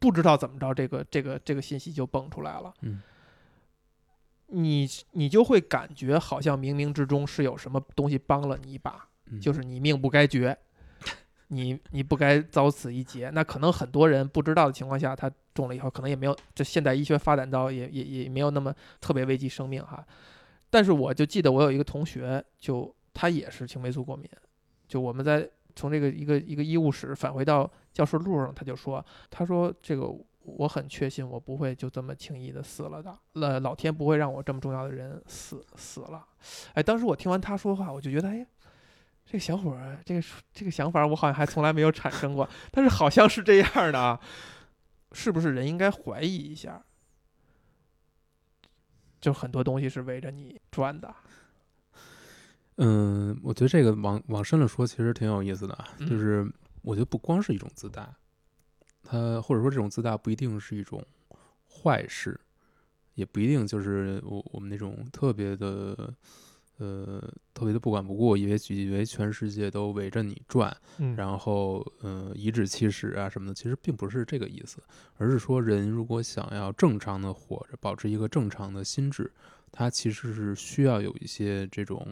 不知道怎么着，这个这个这个信息就蹦出来了。嗯，你你就会感觉好像冥冥之中是有什么东西帮了你一把。就是你命不该绝，你你不该遭此一劫。那可能很多人不知道的情况下，他中了以后，可能也没有这现代医学发展到也也也没有那么特别危及生命哈。但是我就记得我有一个同学，就他也是青霉素过敏。就我们在从这个一个一个医务室返回到教室路上，他就说，他说这个我很确信我不会就这么轻易的死了的，老老天不会让我这么重要的人死死了。哎，当时我听完他说话，我就觉得哎。这个小伙儿，这个这个想法我好像还从来没有产生过，但是好像是这样的啊，是不是人应该怀疑一下？就很多东西是围着你转的。嗯，我觉得这个往往深了说，其实挺有意思的。就是我觉得不光是一种自大，它或者说这种自大不一定是一种坏事，也不一定就是我我们那种特别的。呃，特别的不管不顾，以为以为全世界都围着你转，然后呃颐指气使啊什么的，其实并不是这个意思，而是说人如果想要正常的活着，保持一个正常的心智，他其实是需要有一些这种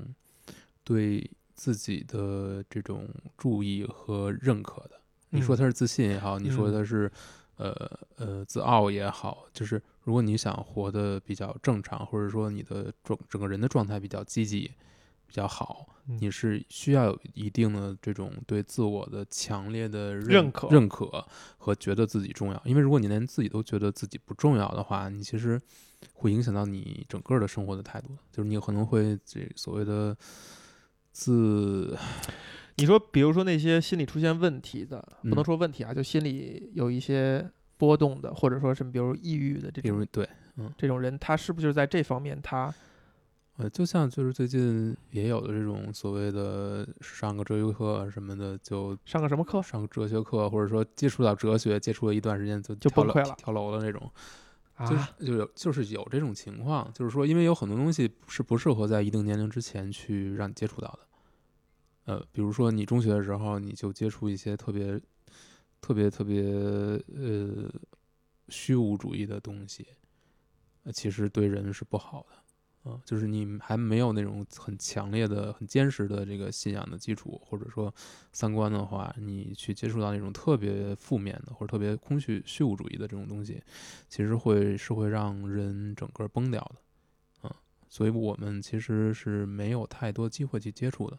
对自己的这种注意和认可的。你说他是自信也好，你说他是。呃呃，自傲也好，就是如果你想活得比较正常，或者说你的整整个人的状态比较积极、比较好，你是需要有一定的这种对自我的强烈的认可、认可和觉得自己重要。因为如果你连自己都觉得自己不重要的话，你其实会影响到你整个的生活的态度，就是你可能会这所谓的自。你说，比如说那些心理出现问题的，不能说问题啊，就心里有一些波动的，或者说什么，比如抑郁的这种，对，嗯，这种人，他是不是在这方面，他，呃，就像就是最近也有的这种所谓的上个哲学课什么的，就上个什么课，上个哲学课，或者说接触到哲学，接触了一段时间就就崩溃了，跳楼的那种，啊，就有就是有这种情况，就是说，因为有很多东西是不适合在一定年龄之前去让你接触到的。呃，比如说你中学的时候，你就接触一些特别、特别、特别呃虚无主义的东西，其实对人是不好的，啊，就是你还没有那种很强烈的、很坚实的这个信仰的基础，或者说三观的话，你去接触到那种特别负面的或者特别空虚、虚无主义的这种东西，其实会是会让人整个崩掉的，啊，所以我们其实是没有太多机会去接触的。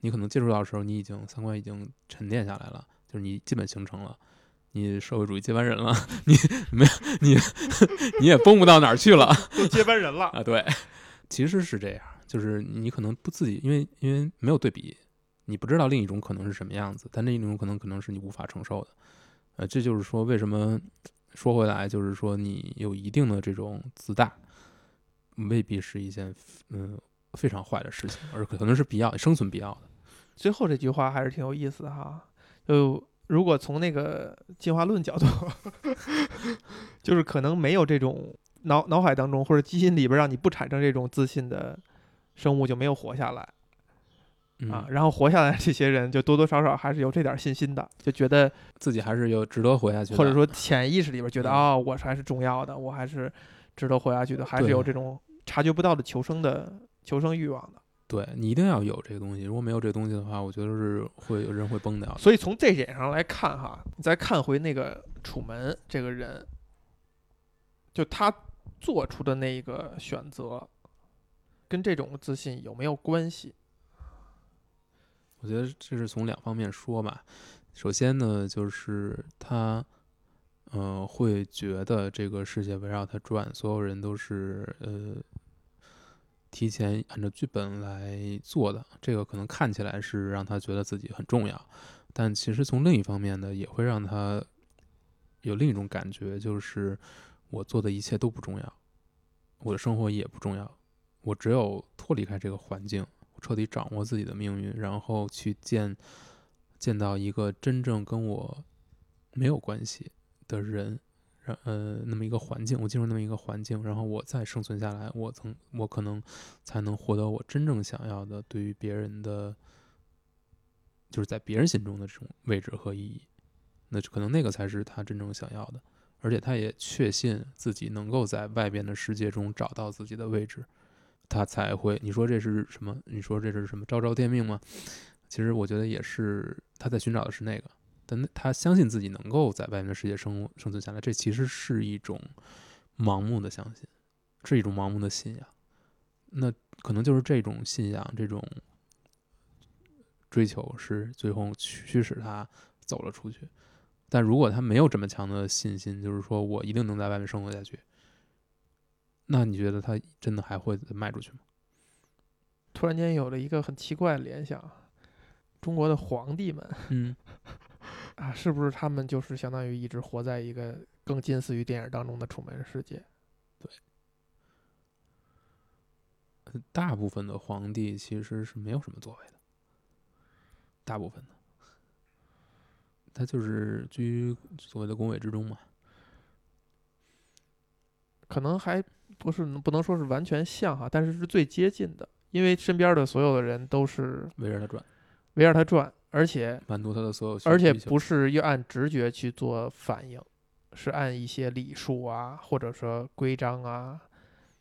你可能接触到的时候，你已经三观已经沉淀下来了，就是你基本形成了，你社会主义接班人了，你没你 你也崩不到哪儿去了，接班人了啊！对，其实是这样，就是你可能不自己，因为因为没有对比，你不知道另一种可能是什么样子，但另一种可能可能是你无法承受的。呃，这就是说为什么说回来，就是说你有一定的这种自大，未必是一件嗯非常坏的事情，而可能是必要生存必要的。最后这句话还是挺有意思的哈，就如果从那个进化论角度，就是可能没有这种脑脑海当中或者基因里边让你不产生这种自信的生物就没有活下来。啊，嗯，然后活下来这些人就多多少少还是有这点信心的，就觉得自己还是有值得活下去，或者说潜意识里边觉得嗯。啊、我还是重要的，我还是值得活下去的，还是有这种察觉不到的求生的求生欲望的。对你一定要有这个东西，如果没有这个东西的话，我觉得是会有人会崩掉的。所以从这点上来看，哈，你再看回那个楚门这个人，就他做出的那一个选择，跟这种自信有没有关系？我觉得这是从两方面说吧。首先呢，就是他，呃，会觉得这个世界围绕他转，所有人都是呃提前按照剧本来做的。这个可能看起来是让他觉得自己很重要，但其实从另一方面呢，也会让他有另一种感觉，就是我做的一切都不重要，我的生活也不重要，我只有脱离开这个环境。彻底掌握自己的命运，然后去见见到一个真正跟我没有关系的人，然呃那么一个环境，我进入那么一个环境，然后我再生存下来，我曾我可能才能获得我真正想要的，对于别人的，就是在别人心中的这种位置和意义，那可能那个才是他真正想要的，而且他也确信自己能够在外边的世界中找到自己的位置。他才会，你说这是什么？你说这是什么昭昭天命吗？其实我觉得也是，他在寻找的是那个，但他相信自己能够在外面的世界生生存下来，这其实是一种盲目的相信，是一种盲目的信仰。那可能就是这种信仰，这种追求，是最后驱使他走了出去。但如果他没有这么强的信心，就是说我一定能在外面生活下去，那你觉得他真的还会卖出去吗？突然间有了一个很奇怪的联想，中国的皇帝们嗯，啊，是不是他们就是相当于一直活在一个更近似于电影当中的楚门世界？对大部分的皇帝其实是没有什么作为的，大部分的，他就是居于所谓的宫闱之中嘛。可能还不是不能说是完全像哈，但是是最接近的，因为身边的所有的人都是围着他转，围着他转，而且满足他的所有需而且不是要按直觉去做反应，是按一些礼数啊，或者说规章啊，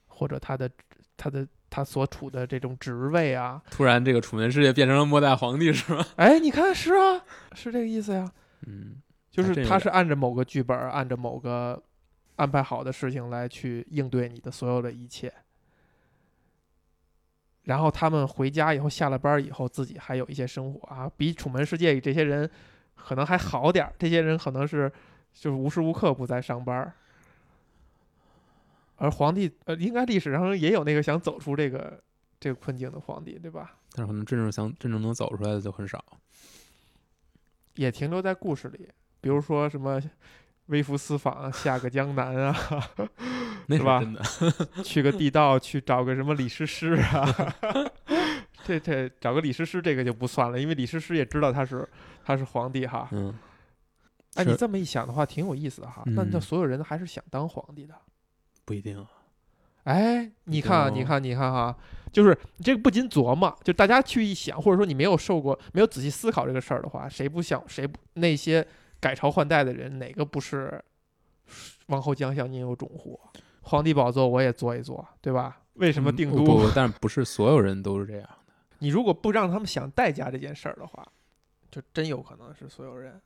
或者他的他的他所处的这种职位啊，突然这个楚门世界变成了末代皇帝是吗？哎，你看是啊，是这个意思呀，嗯，就是他是按着某个剧本，按着某个安排好的事情来去应对你的所有的一切。然后他们回家以后，下了班以后，自己还有一些生活啊，比楚门世界里这些人可能还好点儿。这些人可能是就是无时无刻不在上班儿，而皇帝呃，应该历史上也有那个想走出这个这个困境的皇帝，对吧？但是可能真正想真正能走出来的就很少。也停留在故事里，比如说什么微服私访下个江南啊，那是吧真的，去个地道去找个什么李师师啊，这这找个李师师这个就不算了，因为李师师也知道他是他是皇帝哈。嗯，哎，你这么一想的话，挺有意思的哈。那那嗯所有人还是想当皇帝的。不一定啊。哎，你看啊，你看，你看哈，就是你这个不禁琢磨，就大家去一想，或者说你没有受过、没有仔细思考这个事儿的话，谁不想谁不那些改朝换代的人，哪个不是王侯将相宁有种乎？皇帝宝座我也坐一坐，对吧？为什么嗯定都？不不，但不是所有人都是这样的。你如果不让他们想代价这件事儿的话，就真有可能是所有人。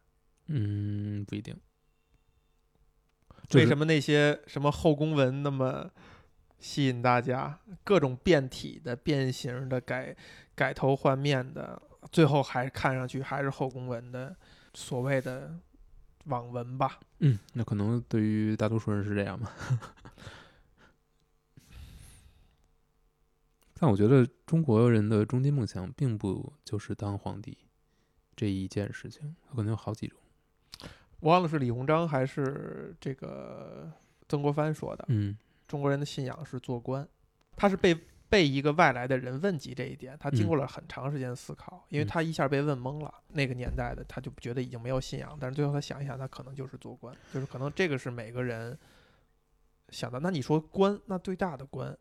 嗯，不一定。为什么那些什么后宫文那么吸引大家？各种变体的、变形的、改改头换面的，最后还看上去还是后宫文的所谓的网文吧？嗯，那可能对于大多数人是这样吧。但我觉得中国人的终极梦想并不就是当皇帝这一件事情，可能有好几种。我忘了是李鸿章还是这个曾国藩说的，嗯中国人的信仰是做官，他是被被一个外来的人问及这一点，他经嗯过了很长时间思考，因为嗯他一下被问懵了。那个年代的他就觉得已经没有信仰，但是最后他想一想，他可能就是做官，就是可能这个是每个人想的。那你说官，那最大的官，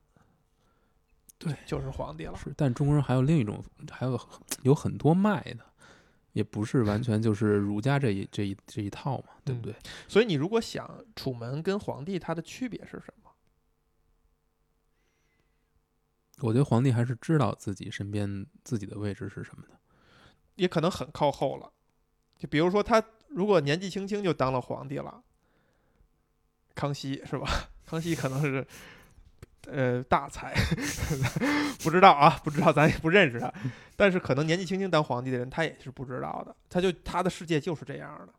对，就是皇帝了。是，但中国人还有另一种，还有有很多脉的，也不是完全就是儒家这一这一这一套嘛，对不嗯对？所以你如果想楚门跟皇帝他的区别是什么？我觉得皇帝还是知道自己身边自己的位置是什么的。也可能很靠后了。就比如说他如果年纪轻轻就当了皇帝了，康熙是吧？康熙可能是呃大才，不知道啊，不知道，咱也不认识他。但是可能年纪轻轻当皇帝的人，他也是不知道的，他就他的世界就是这样的。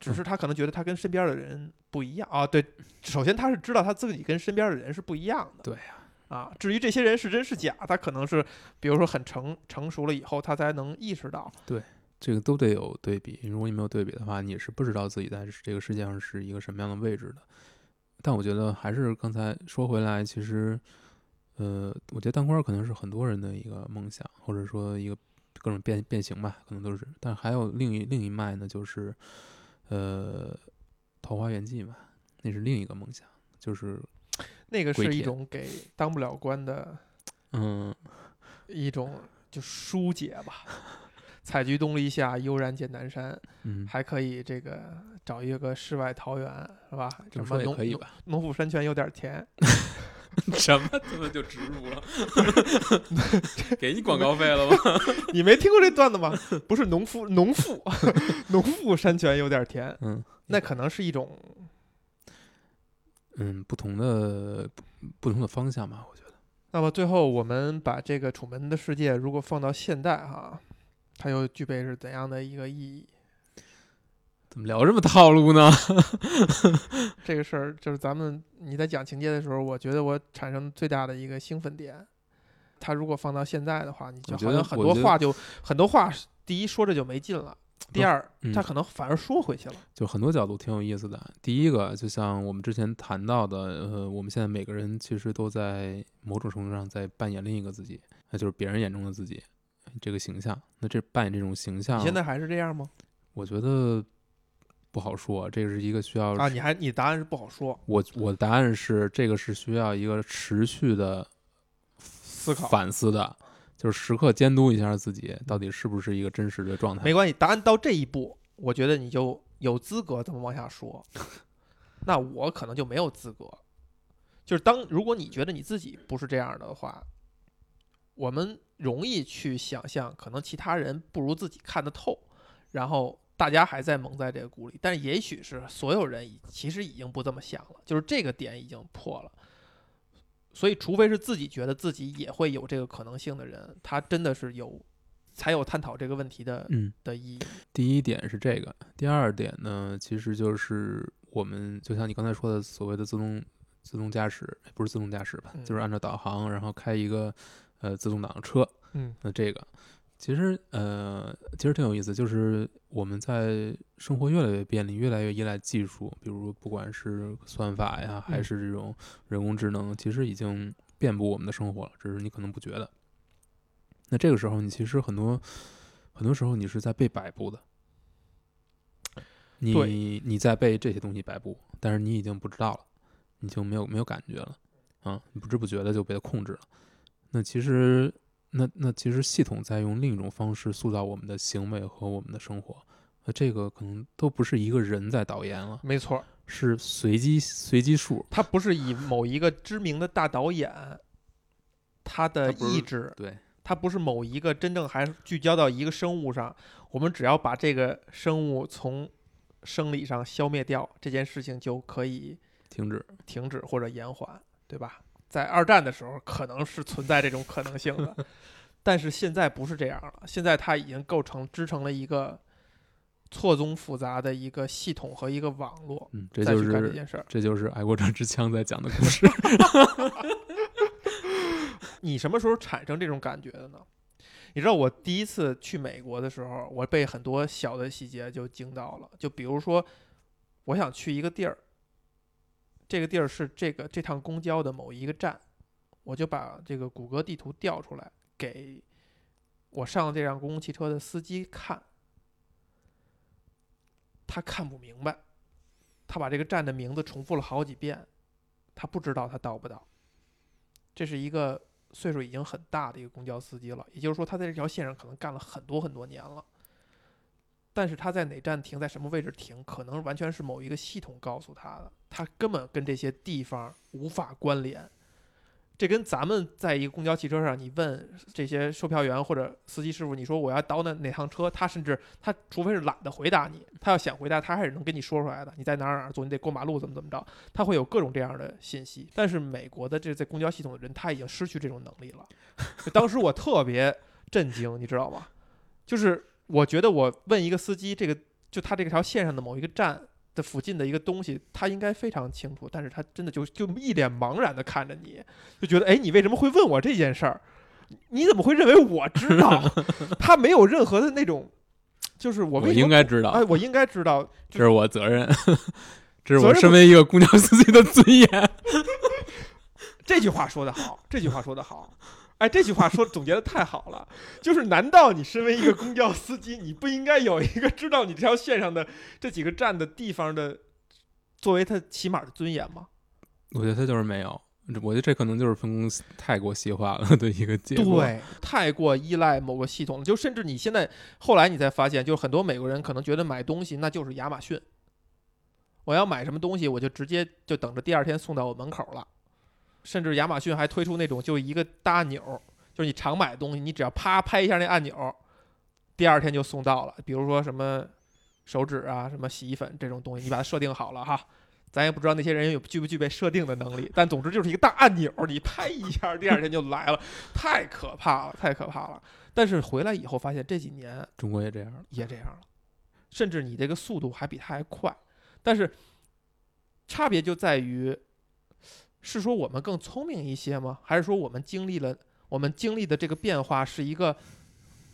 只是他可能觉得他跟身边的人不一样啊。对，首先他是知道他自己跟身边的人是不一样的。对呀、啊，至于这些人是真是假，他可能是，比如说很成成熟了以后，他才能意识到。对这个都得有对比。如果你没有对比的话，你是不知道自己在这个世界上是一个什么样的位置的。但我觉得还是刚才说回来，其实，呃，我觉得当官儿可能是很多人的一个梦想，或者说一个各种变变形吧，可能都是。但还有另一另一脉呢，就是，呃，桃花源记嘛，那是另一个梦想，就是，那个是一种给当不了官的嗯，一种就疏解吧。采菊东篱下，悠然见南山，嗯，还可以这个找一个世外桃源，是吧？什么农农可以吧？农夫山泉有点甜，什么他妈就植入了？给你广告费了吗？你没听过这段子吗？不是农夫，农妇，农妇山泉有点甜，嗯那可能是一种嗯，不同的不不同的方向吧，我觉得。那么最后，我们把这个《楚门的世界》如果放到现代哈，它又具备是怎样的一个意义？怎么聊这么套路呢？这个事儿就是咱们你在讲情节的时候，我觉得我产生最大的一个兴奋点。他如果放到现在的话，你就好像很多话就很多话，第一说着就没劲了，第二嗯他可能反而说回去了。就很多角度挺有意思的。第一个，就像我们之前谈到的，呃，我们现在每个人其实都在某种程度上在扮演另一个自己，那就是别人眼中的自己这个形象。那这扮演这种形象，你现在还是这样吗？我觉得不好说，这个是一个需要啊，你还你答案是不好说，我我的答案是这个是需要一个持续的思考反思的，就是时刻监督一下自己到底是不是一个真实的状态。没关系。答案到这一步，我觉得你就有资格这么往下说。那我可能就没有资格。就是当如果你觉得你自己不是这样的话，我们容易去想象，可能其他人不如自己看得透，然后大家还在蒙在这个鼓里。但是也许是所有人已其实已经不这么想了，就是这个点已经破了。所以，除非是自己觉得自己也会有这个可能性的人，他真的是有才有探讨这个问题的嗯，的意义。第一点是这个，第二点呢，其实就是我们就像你刚才说的所谓的自动自动驾驶，不是自动驾驶吧，嗯就是按照导航，然后开一个呃自动挡的车。嗯那这个其实呃其实挺有意思，就是我们在生活越来越便利，越来越依赖技术，比如不管是算法呀，还嗯是这种人工智能，其实已经遍布我们的生活了，只是你可能不觉得。那这个时候，你其实很多很多时候你是在被摆布的，你你在被这些东西摆布，但是你已经不知道了，你就没有没有感觉了，啊，你不知不觉的就被它控制了。那其实，那那其实系统在用另一种方式塑造我们的行为和我们的生活，那这个可能都不是一个人在导演了，没错，是随机随机数。它不是以某一个知名的大导演他的意志，对，他不是某一个真正还聚焦到一个生物上，我们只要把这个生物从生理上消灭掉，这件事情就可以停止。停止或者延缓，对吧？在二战的时候，可能是存在这种可能性的，但是现在不是这样了。现在它已经构成支撑了一个错综复杂的一个系统和一个网络，嗯，这就再去干这件事儿。这就是爱国者之枪在讲的故事。你什么时候产生这种感觉的呢？你知道我第一次去美国的时候，我被很多小的细节就惊到了。就比如说，我想去一个地儿，这个地儿是这个这趟公交的某一个站，我就把这个谷歌地图调出来给我上这辆公共汽车的司机看，他看不明白，他把这个站的名字重复了好几遍，他不知道他到不到。这是一个岁数已经很大的一个公交司机了，也就是说他在这条线上可能干了很多很多年了。但是他在哪站停，在什么位置停，可能完全是某一个系统告诉他的，他根本跟这些地方无法关联。这跟咱们在一个公交汽车上，你问这些售票员或者司机师傅，你说我要倒哪哪趟车，他甚至他除非是懒得回答你，他要想回答，他还是能跟你说出来的。你在哪儿哪儿坐，你得过马路，怎么怎么着，他会有各种这样的信息。但是美国的这在公交系统的人，他已经失去这种能力了。当时我特别震惊，你知道吗？就是我觉得我问一个司机，这个就他这条线上的某一个站的附近的一个东西，他应该非常清楚，但是他真的就就一脸茫然的看着你，就觉得哎，你为什么会问我这件事儿？你怎么会认为我知道？他没有任何的那种，就是我应该知道哎，，我应该知道，这是我责任，这是我身为一个公交司机的尊严。这句话说得好，这句话说得好，哎，这句话说总结的太好了。就是难道你身为一个公交司机，你不应该有一个知道你这条线上的这几个站的地方的，作为他起码的尊严吗？我觉得他就是没有，我觉得这可能就是分公司太过细化了的一个结果。，对，太过依赖某个系统了，就甚至你现在后来你才发现，就很多美国人可能觉得买东西那就是亚马逊，我要买什么东西，我就直接就等着第二天送到我门口了。甚至亚马逊还推出那种就一个大按钮，就是你常买的东西，你只要啪拍一下那按钮，第二天就送到了。比如说什么手指啊、什么洗衣粉这种东西，你把它设定好了哈。咱也不知道那些人有具不具备设定的能力，但总之就是一个大按钮，你拍一下，第二天就来了，太可怕了，太可怕了。但是回来以后发现这几年中国也这样。也这样了，甚至你这个速度还比它还快。但是差别就在于，是说我们更聪明一些吗？还是说我们经历了我们经历的这个变化是一个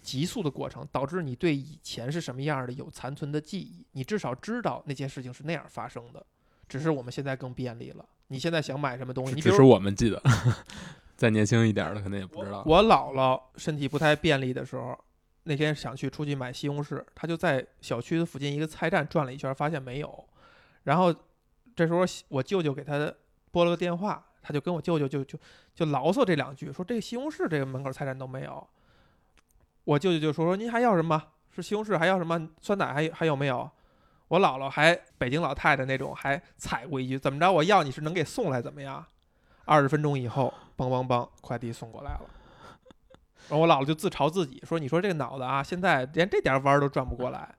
急速的过程，导致你对以前是什么样的有残存的记忆？你至少知道那件事情是那样发生的，只是我们现在更便利了。你现在想买什么东西，你比如只是我们记得，再年轻一点的可能也不知道。我姥姥身体不太便利的时候，那天想去出去买西红柿，她就在小区的附近一个菜站转了一圈，发现没有。然后这时候我舅舅给他拨了个电话，他就跟我舅舅就就就牢骚这两句，说这个西红柿这个门口菜站都没有。我舅舅就说说您还要什么？是西红柿还要什么？酸奶还还有没有？我姥姥还北京老太太那种，还踩过一句：“怎么着？我要你是能给送来怎么样？”二十分钟以后，梆梆梆，快递送过来了。然后我姥姥就自嘲自己说：“你说这个脑子啊，现在连这点弯儿都转不过来。”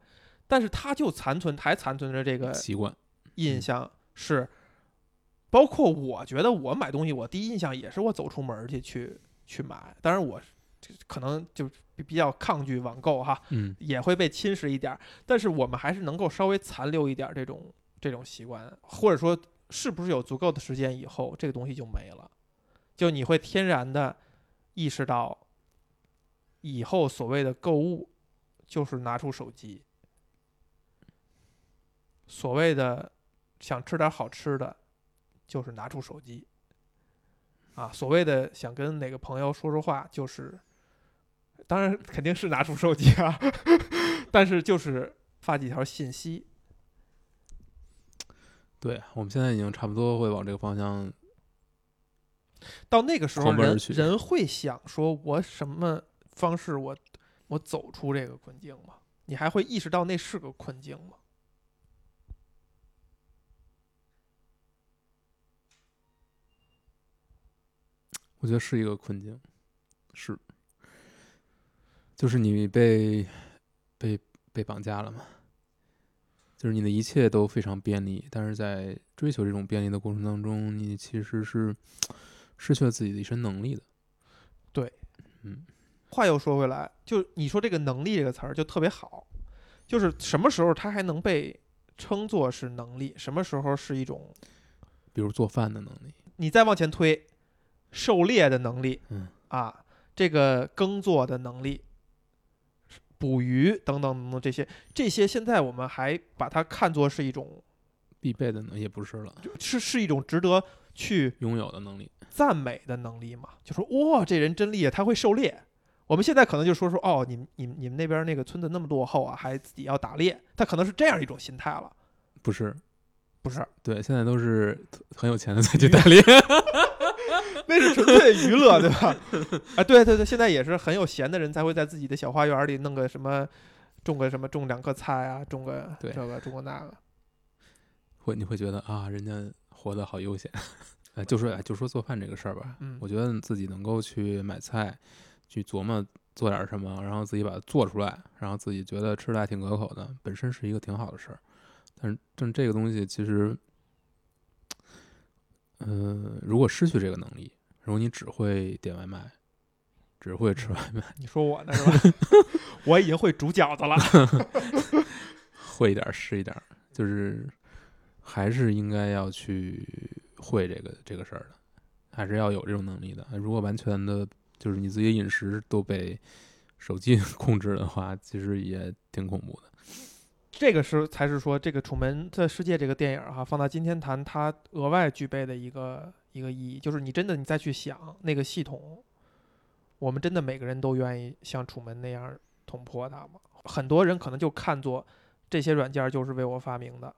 但是他就残存，还残存着这个习惯，印象是，包括我觉得我买东西，我第一印象也是我走出门儿去去去买。当然我可能就比比较抗拒网购哈，嗯，也会被侵蚀一点儿，但是我们还是能够稍微残留一点儿这种这种习惯，或者说是不是有足够的时间以后，这个东西就没了，就你会天然的意识到，以后所谓的购物就是拿出手机，所谓的想吃点好吃的，就是拿出手机。啊，所谓的想跟哪个朋友说说话，就是，当然肯定是拿出手机啊，但是就是发几条信息。对，我们现在已经差不多会往这个方向。到那个时候人，人会想说，我什么方式我我走出这个困境吗？你还会意识到那是个困境吗？我觉得是一个困境，是，就是你被被被绑架了嘛，就是你的一切都非常便利，但是在追求这种便利的过程当中，你其实是失去了自己的一身能力的。对，嗯，话又说回来，就你说这个“能力”这个词儿就特别好，就是什么时候它还能被称作是能力，什么时候是一种比如做饭的能力，你再往前推，狩猎的能力嗯啊，这个耕作的能力。捕鱼等等等等这些，这些现在我们还把它看作是一种，必备的能也不是了，是是一种值得去拥有的能力。赞美的能力嘛，就说哇，这人真厉害，他会狩猎。我们现在可能就说说哦，你们你们你们那边那个村子那么落后啊，还自己要打猎，他可能是这样一种心态了，不是，不是？对，现在都是很有钱的才去打猎。那是纯粹娱乐，对吧？啊，对对对，现在也是很有闲的人才会在自己的小花园里弄个什么，种个什么，种两棵菜啊，种个这个，种个那个。会你会觉得啊，人家活得好悠闲。哎，就说哎，就说做饭这个事儿吧，嗯我觉得自己能够去买菜，去琢磨做点什么，然后自己把它做出来，然后自己觉得吃的还挺可口的，本身是一个挺好的事儿。但是，但这个东西其实，嗯、如果失去这个能力，如果你只会点外卖，只会吃外卖，你说我呢是吧？我已经会煮饺子了。会一点儿是一点儿，就是还是应该要去会这个这个事儿的，还是要有这种能力的。如果完全的，就是你自己饮食都被手机控制的话，其实也挺恐怖的。这个是才是说这个《楚门的世界》这个电影儿哈，放到今天谈，它额外具备的一个一个意义，就是你真的你再去想那个系统，我们真的每个人都愿意像楚门那样捅破它吗？很多人可能就看作这些软件儿就是为我发明的，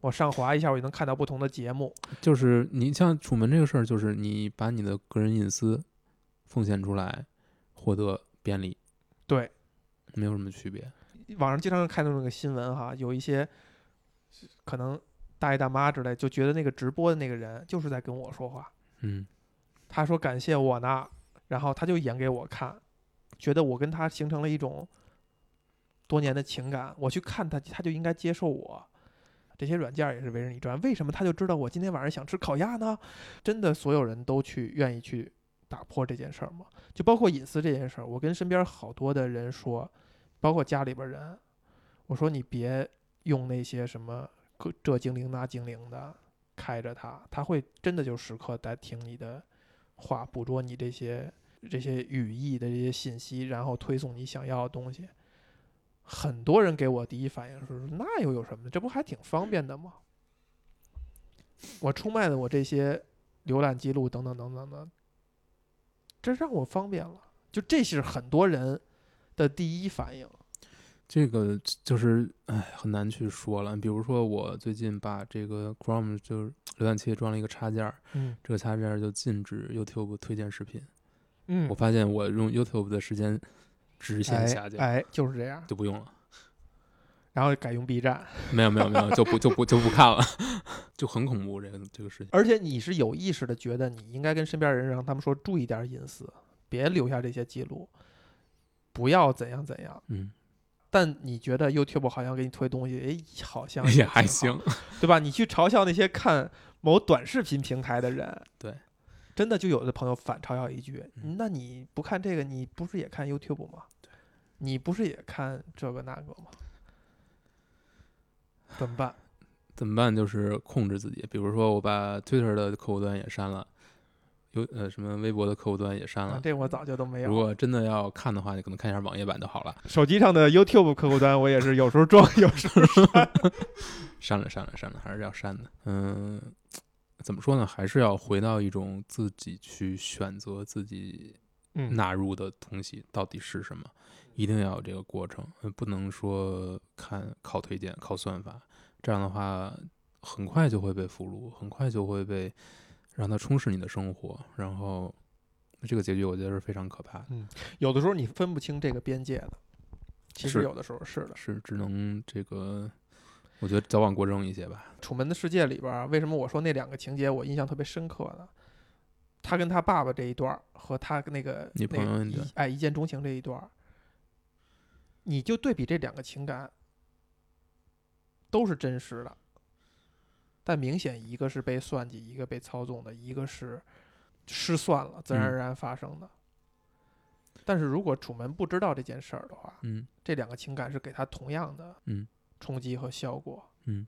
我上滑一下我就能看到不同的节目，就是你像楚门这个事儿，就是你把你的个人隐私奉献出来，获得便利，对，没有什么区别。网上经常看到那个新闻哈，有一些可能大爷大妈之类，就觉得那个直播的那个人就是在跟我说话。嗯，他说感谢我呢，然后他就演给我看，觉得我跟他形成了一种多年的情感，我去看他，他就应该接受我。这些软件儿也是为人一转，为什么他就知道我今天晚上想吃烤鸭呢？真的所有人都去愿意去打破这件事儿吗？就包括隐私这件事儿，我跟身边好多的人说，包括家里边人，我说你别用那些什么这精灵那精灵的，开着它，它会真的就时刻在听你的话，捕捉你这些这些语义的这些信息，然后推送你想要的东西。很多人给我第一反应是：那又有什么？这不还挺方便的吗？我出卖的我这些浏览记录等等等等的，这让我方便了。就这是很多人的第一反应。这个就是哎很难去说了。比如说我最近把这个 Chrome 就是浏览器装了一个插件儿，嗯这个插件儿就禁止 YouTube 推荐视频。嗯我发现我用 YouTube 的时间直线哎下降，哎，就是这样。就不用了。然后改用 B 站，没有没有没有，就不就不就不看了，就很恐怖这个这个事情。而且你是有意识的觉得你应该跟身边人让他们说注意点隐私，别留下这些记录，不要怎样怎样。嗯，但你觉得 YouTube 好像给你推东西，哎，好像也还行。对吧？你去嘲笑那些看某短视频平台的人，对，真的就有的朋友反嘲笑一句：“嗯那你不看这个，你不是也看 YouTube 吗？你不是也看这个那个吗？”怎么办？怎么办？就是控制自己。比如说，我把 Twitter 的客户端也删了，有呃什么微博的客户端也删啊了。这我早就都没有如。果真的要看的话，你可能看一下网页版就好了。手机上的 YouTube 客户端，我也是有时候装，有时候删了 删了删了，还是要删的。嗯，怎么说呢？还是要回到一种自己去选择自己嗯纳入的东西到底是什么，一定要有这个过程，呃不能说看靠推荐、靠算法，这样的话很快就会被俘虏，很快就会被让它充实你的生活，然后这个结局我觉得是非常可怕的，嗯有的时候你分不清这个边界的。其实有的时候是的，是只能这个，我觉得早晚过正一些吧。《楚门的世界》里边，为什么我说那两个情节我印象特别深刻呢？他跟他爸爸这一段和他跟那个女朋友哎一见钟情这一段，你就对比这两个情感，都是真实的，但明显一个是被算计，一个被操纵的，一个是失算了，自然嗯而然发生的。但是如果楚门不知道这件事儿的话，嗯这两个情感是给他同样的嗯冲击和效果，嗯，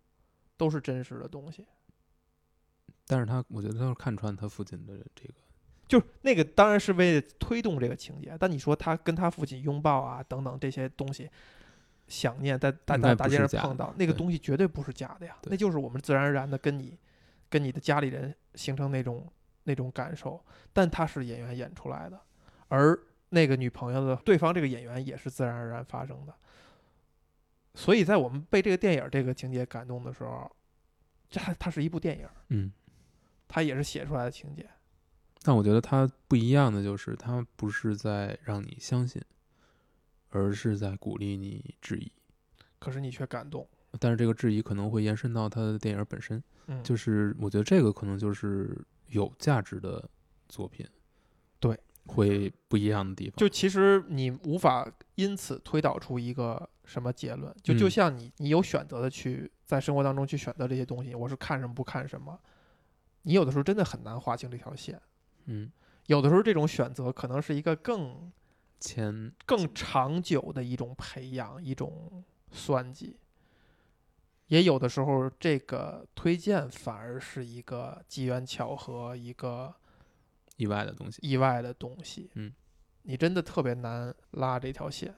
都是真实的东西。但是他我觉得他是看穿他父亲的这个，就是那个当然是为了推动这个情节，但你说他跟他父亲拥抱啊等等这些东西，想念在大大大街上碰到那个东西绝对不是假的呀，那就是我们自然而然的跟你跟你的家里人形成那种那种感受，但他是演员演出来的，而那个女朋友的对方这个演员也是自然而然发生的，所以在我们被这个电影这个情节感动的时候，这它它是一部电影，嗯。它也是写出来的情节，但我觉得它不一样的就是，它不是在让你相信，而是在鼓励你质疑。可是你却感动，但是这个质疑可能会延伸到他的电影本身，嗯，就是我觉得这个可能就是有价值的作品，对，会不一样的地方。就其实你无法因此推导出一个什么结论，就就嗯像你你有选择的去在生活当中去选择这些东西，我是看什么不看什么，你有的时候真的很难划清这条线，嗯，有的时候这种选择可能是一个更前更长久的一种培养，一种算计。也有的时候，这个推荐反而是一个机缘巧合，一个意外的东西。意外的东西。嗯，你真的特别难拉这条线。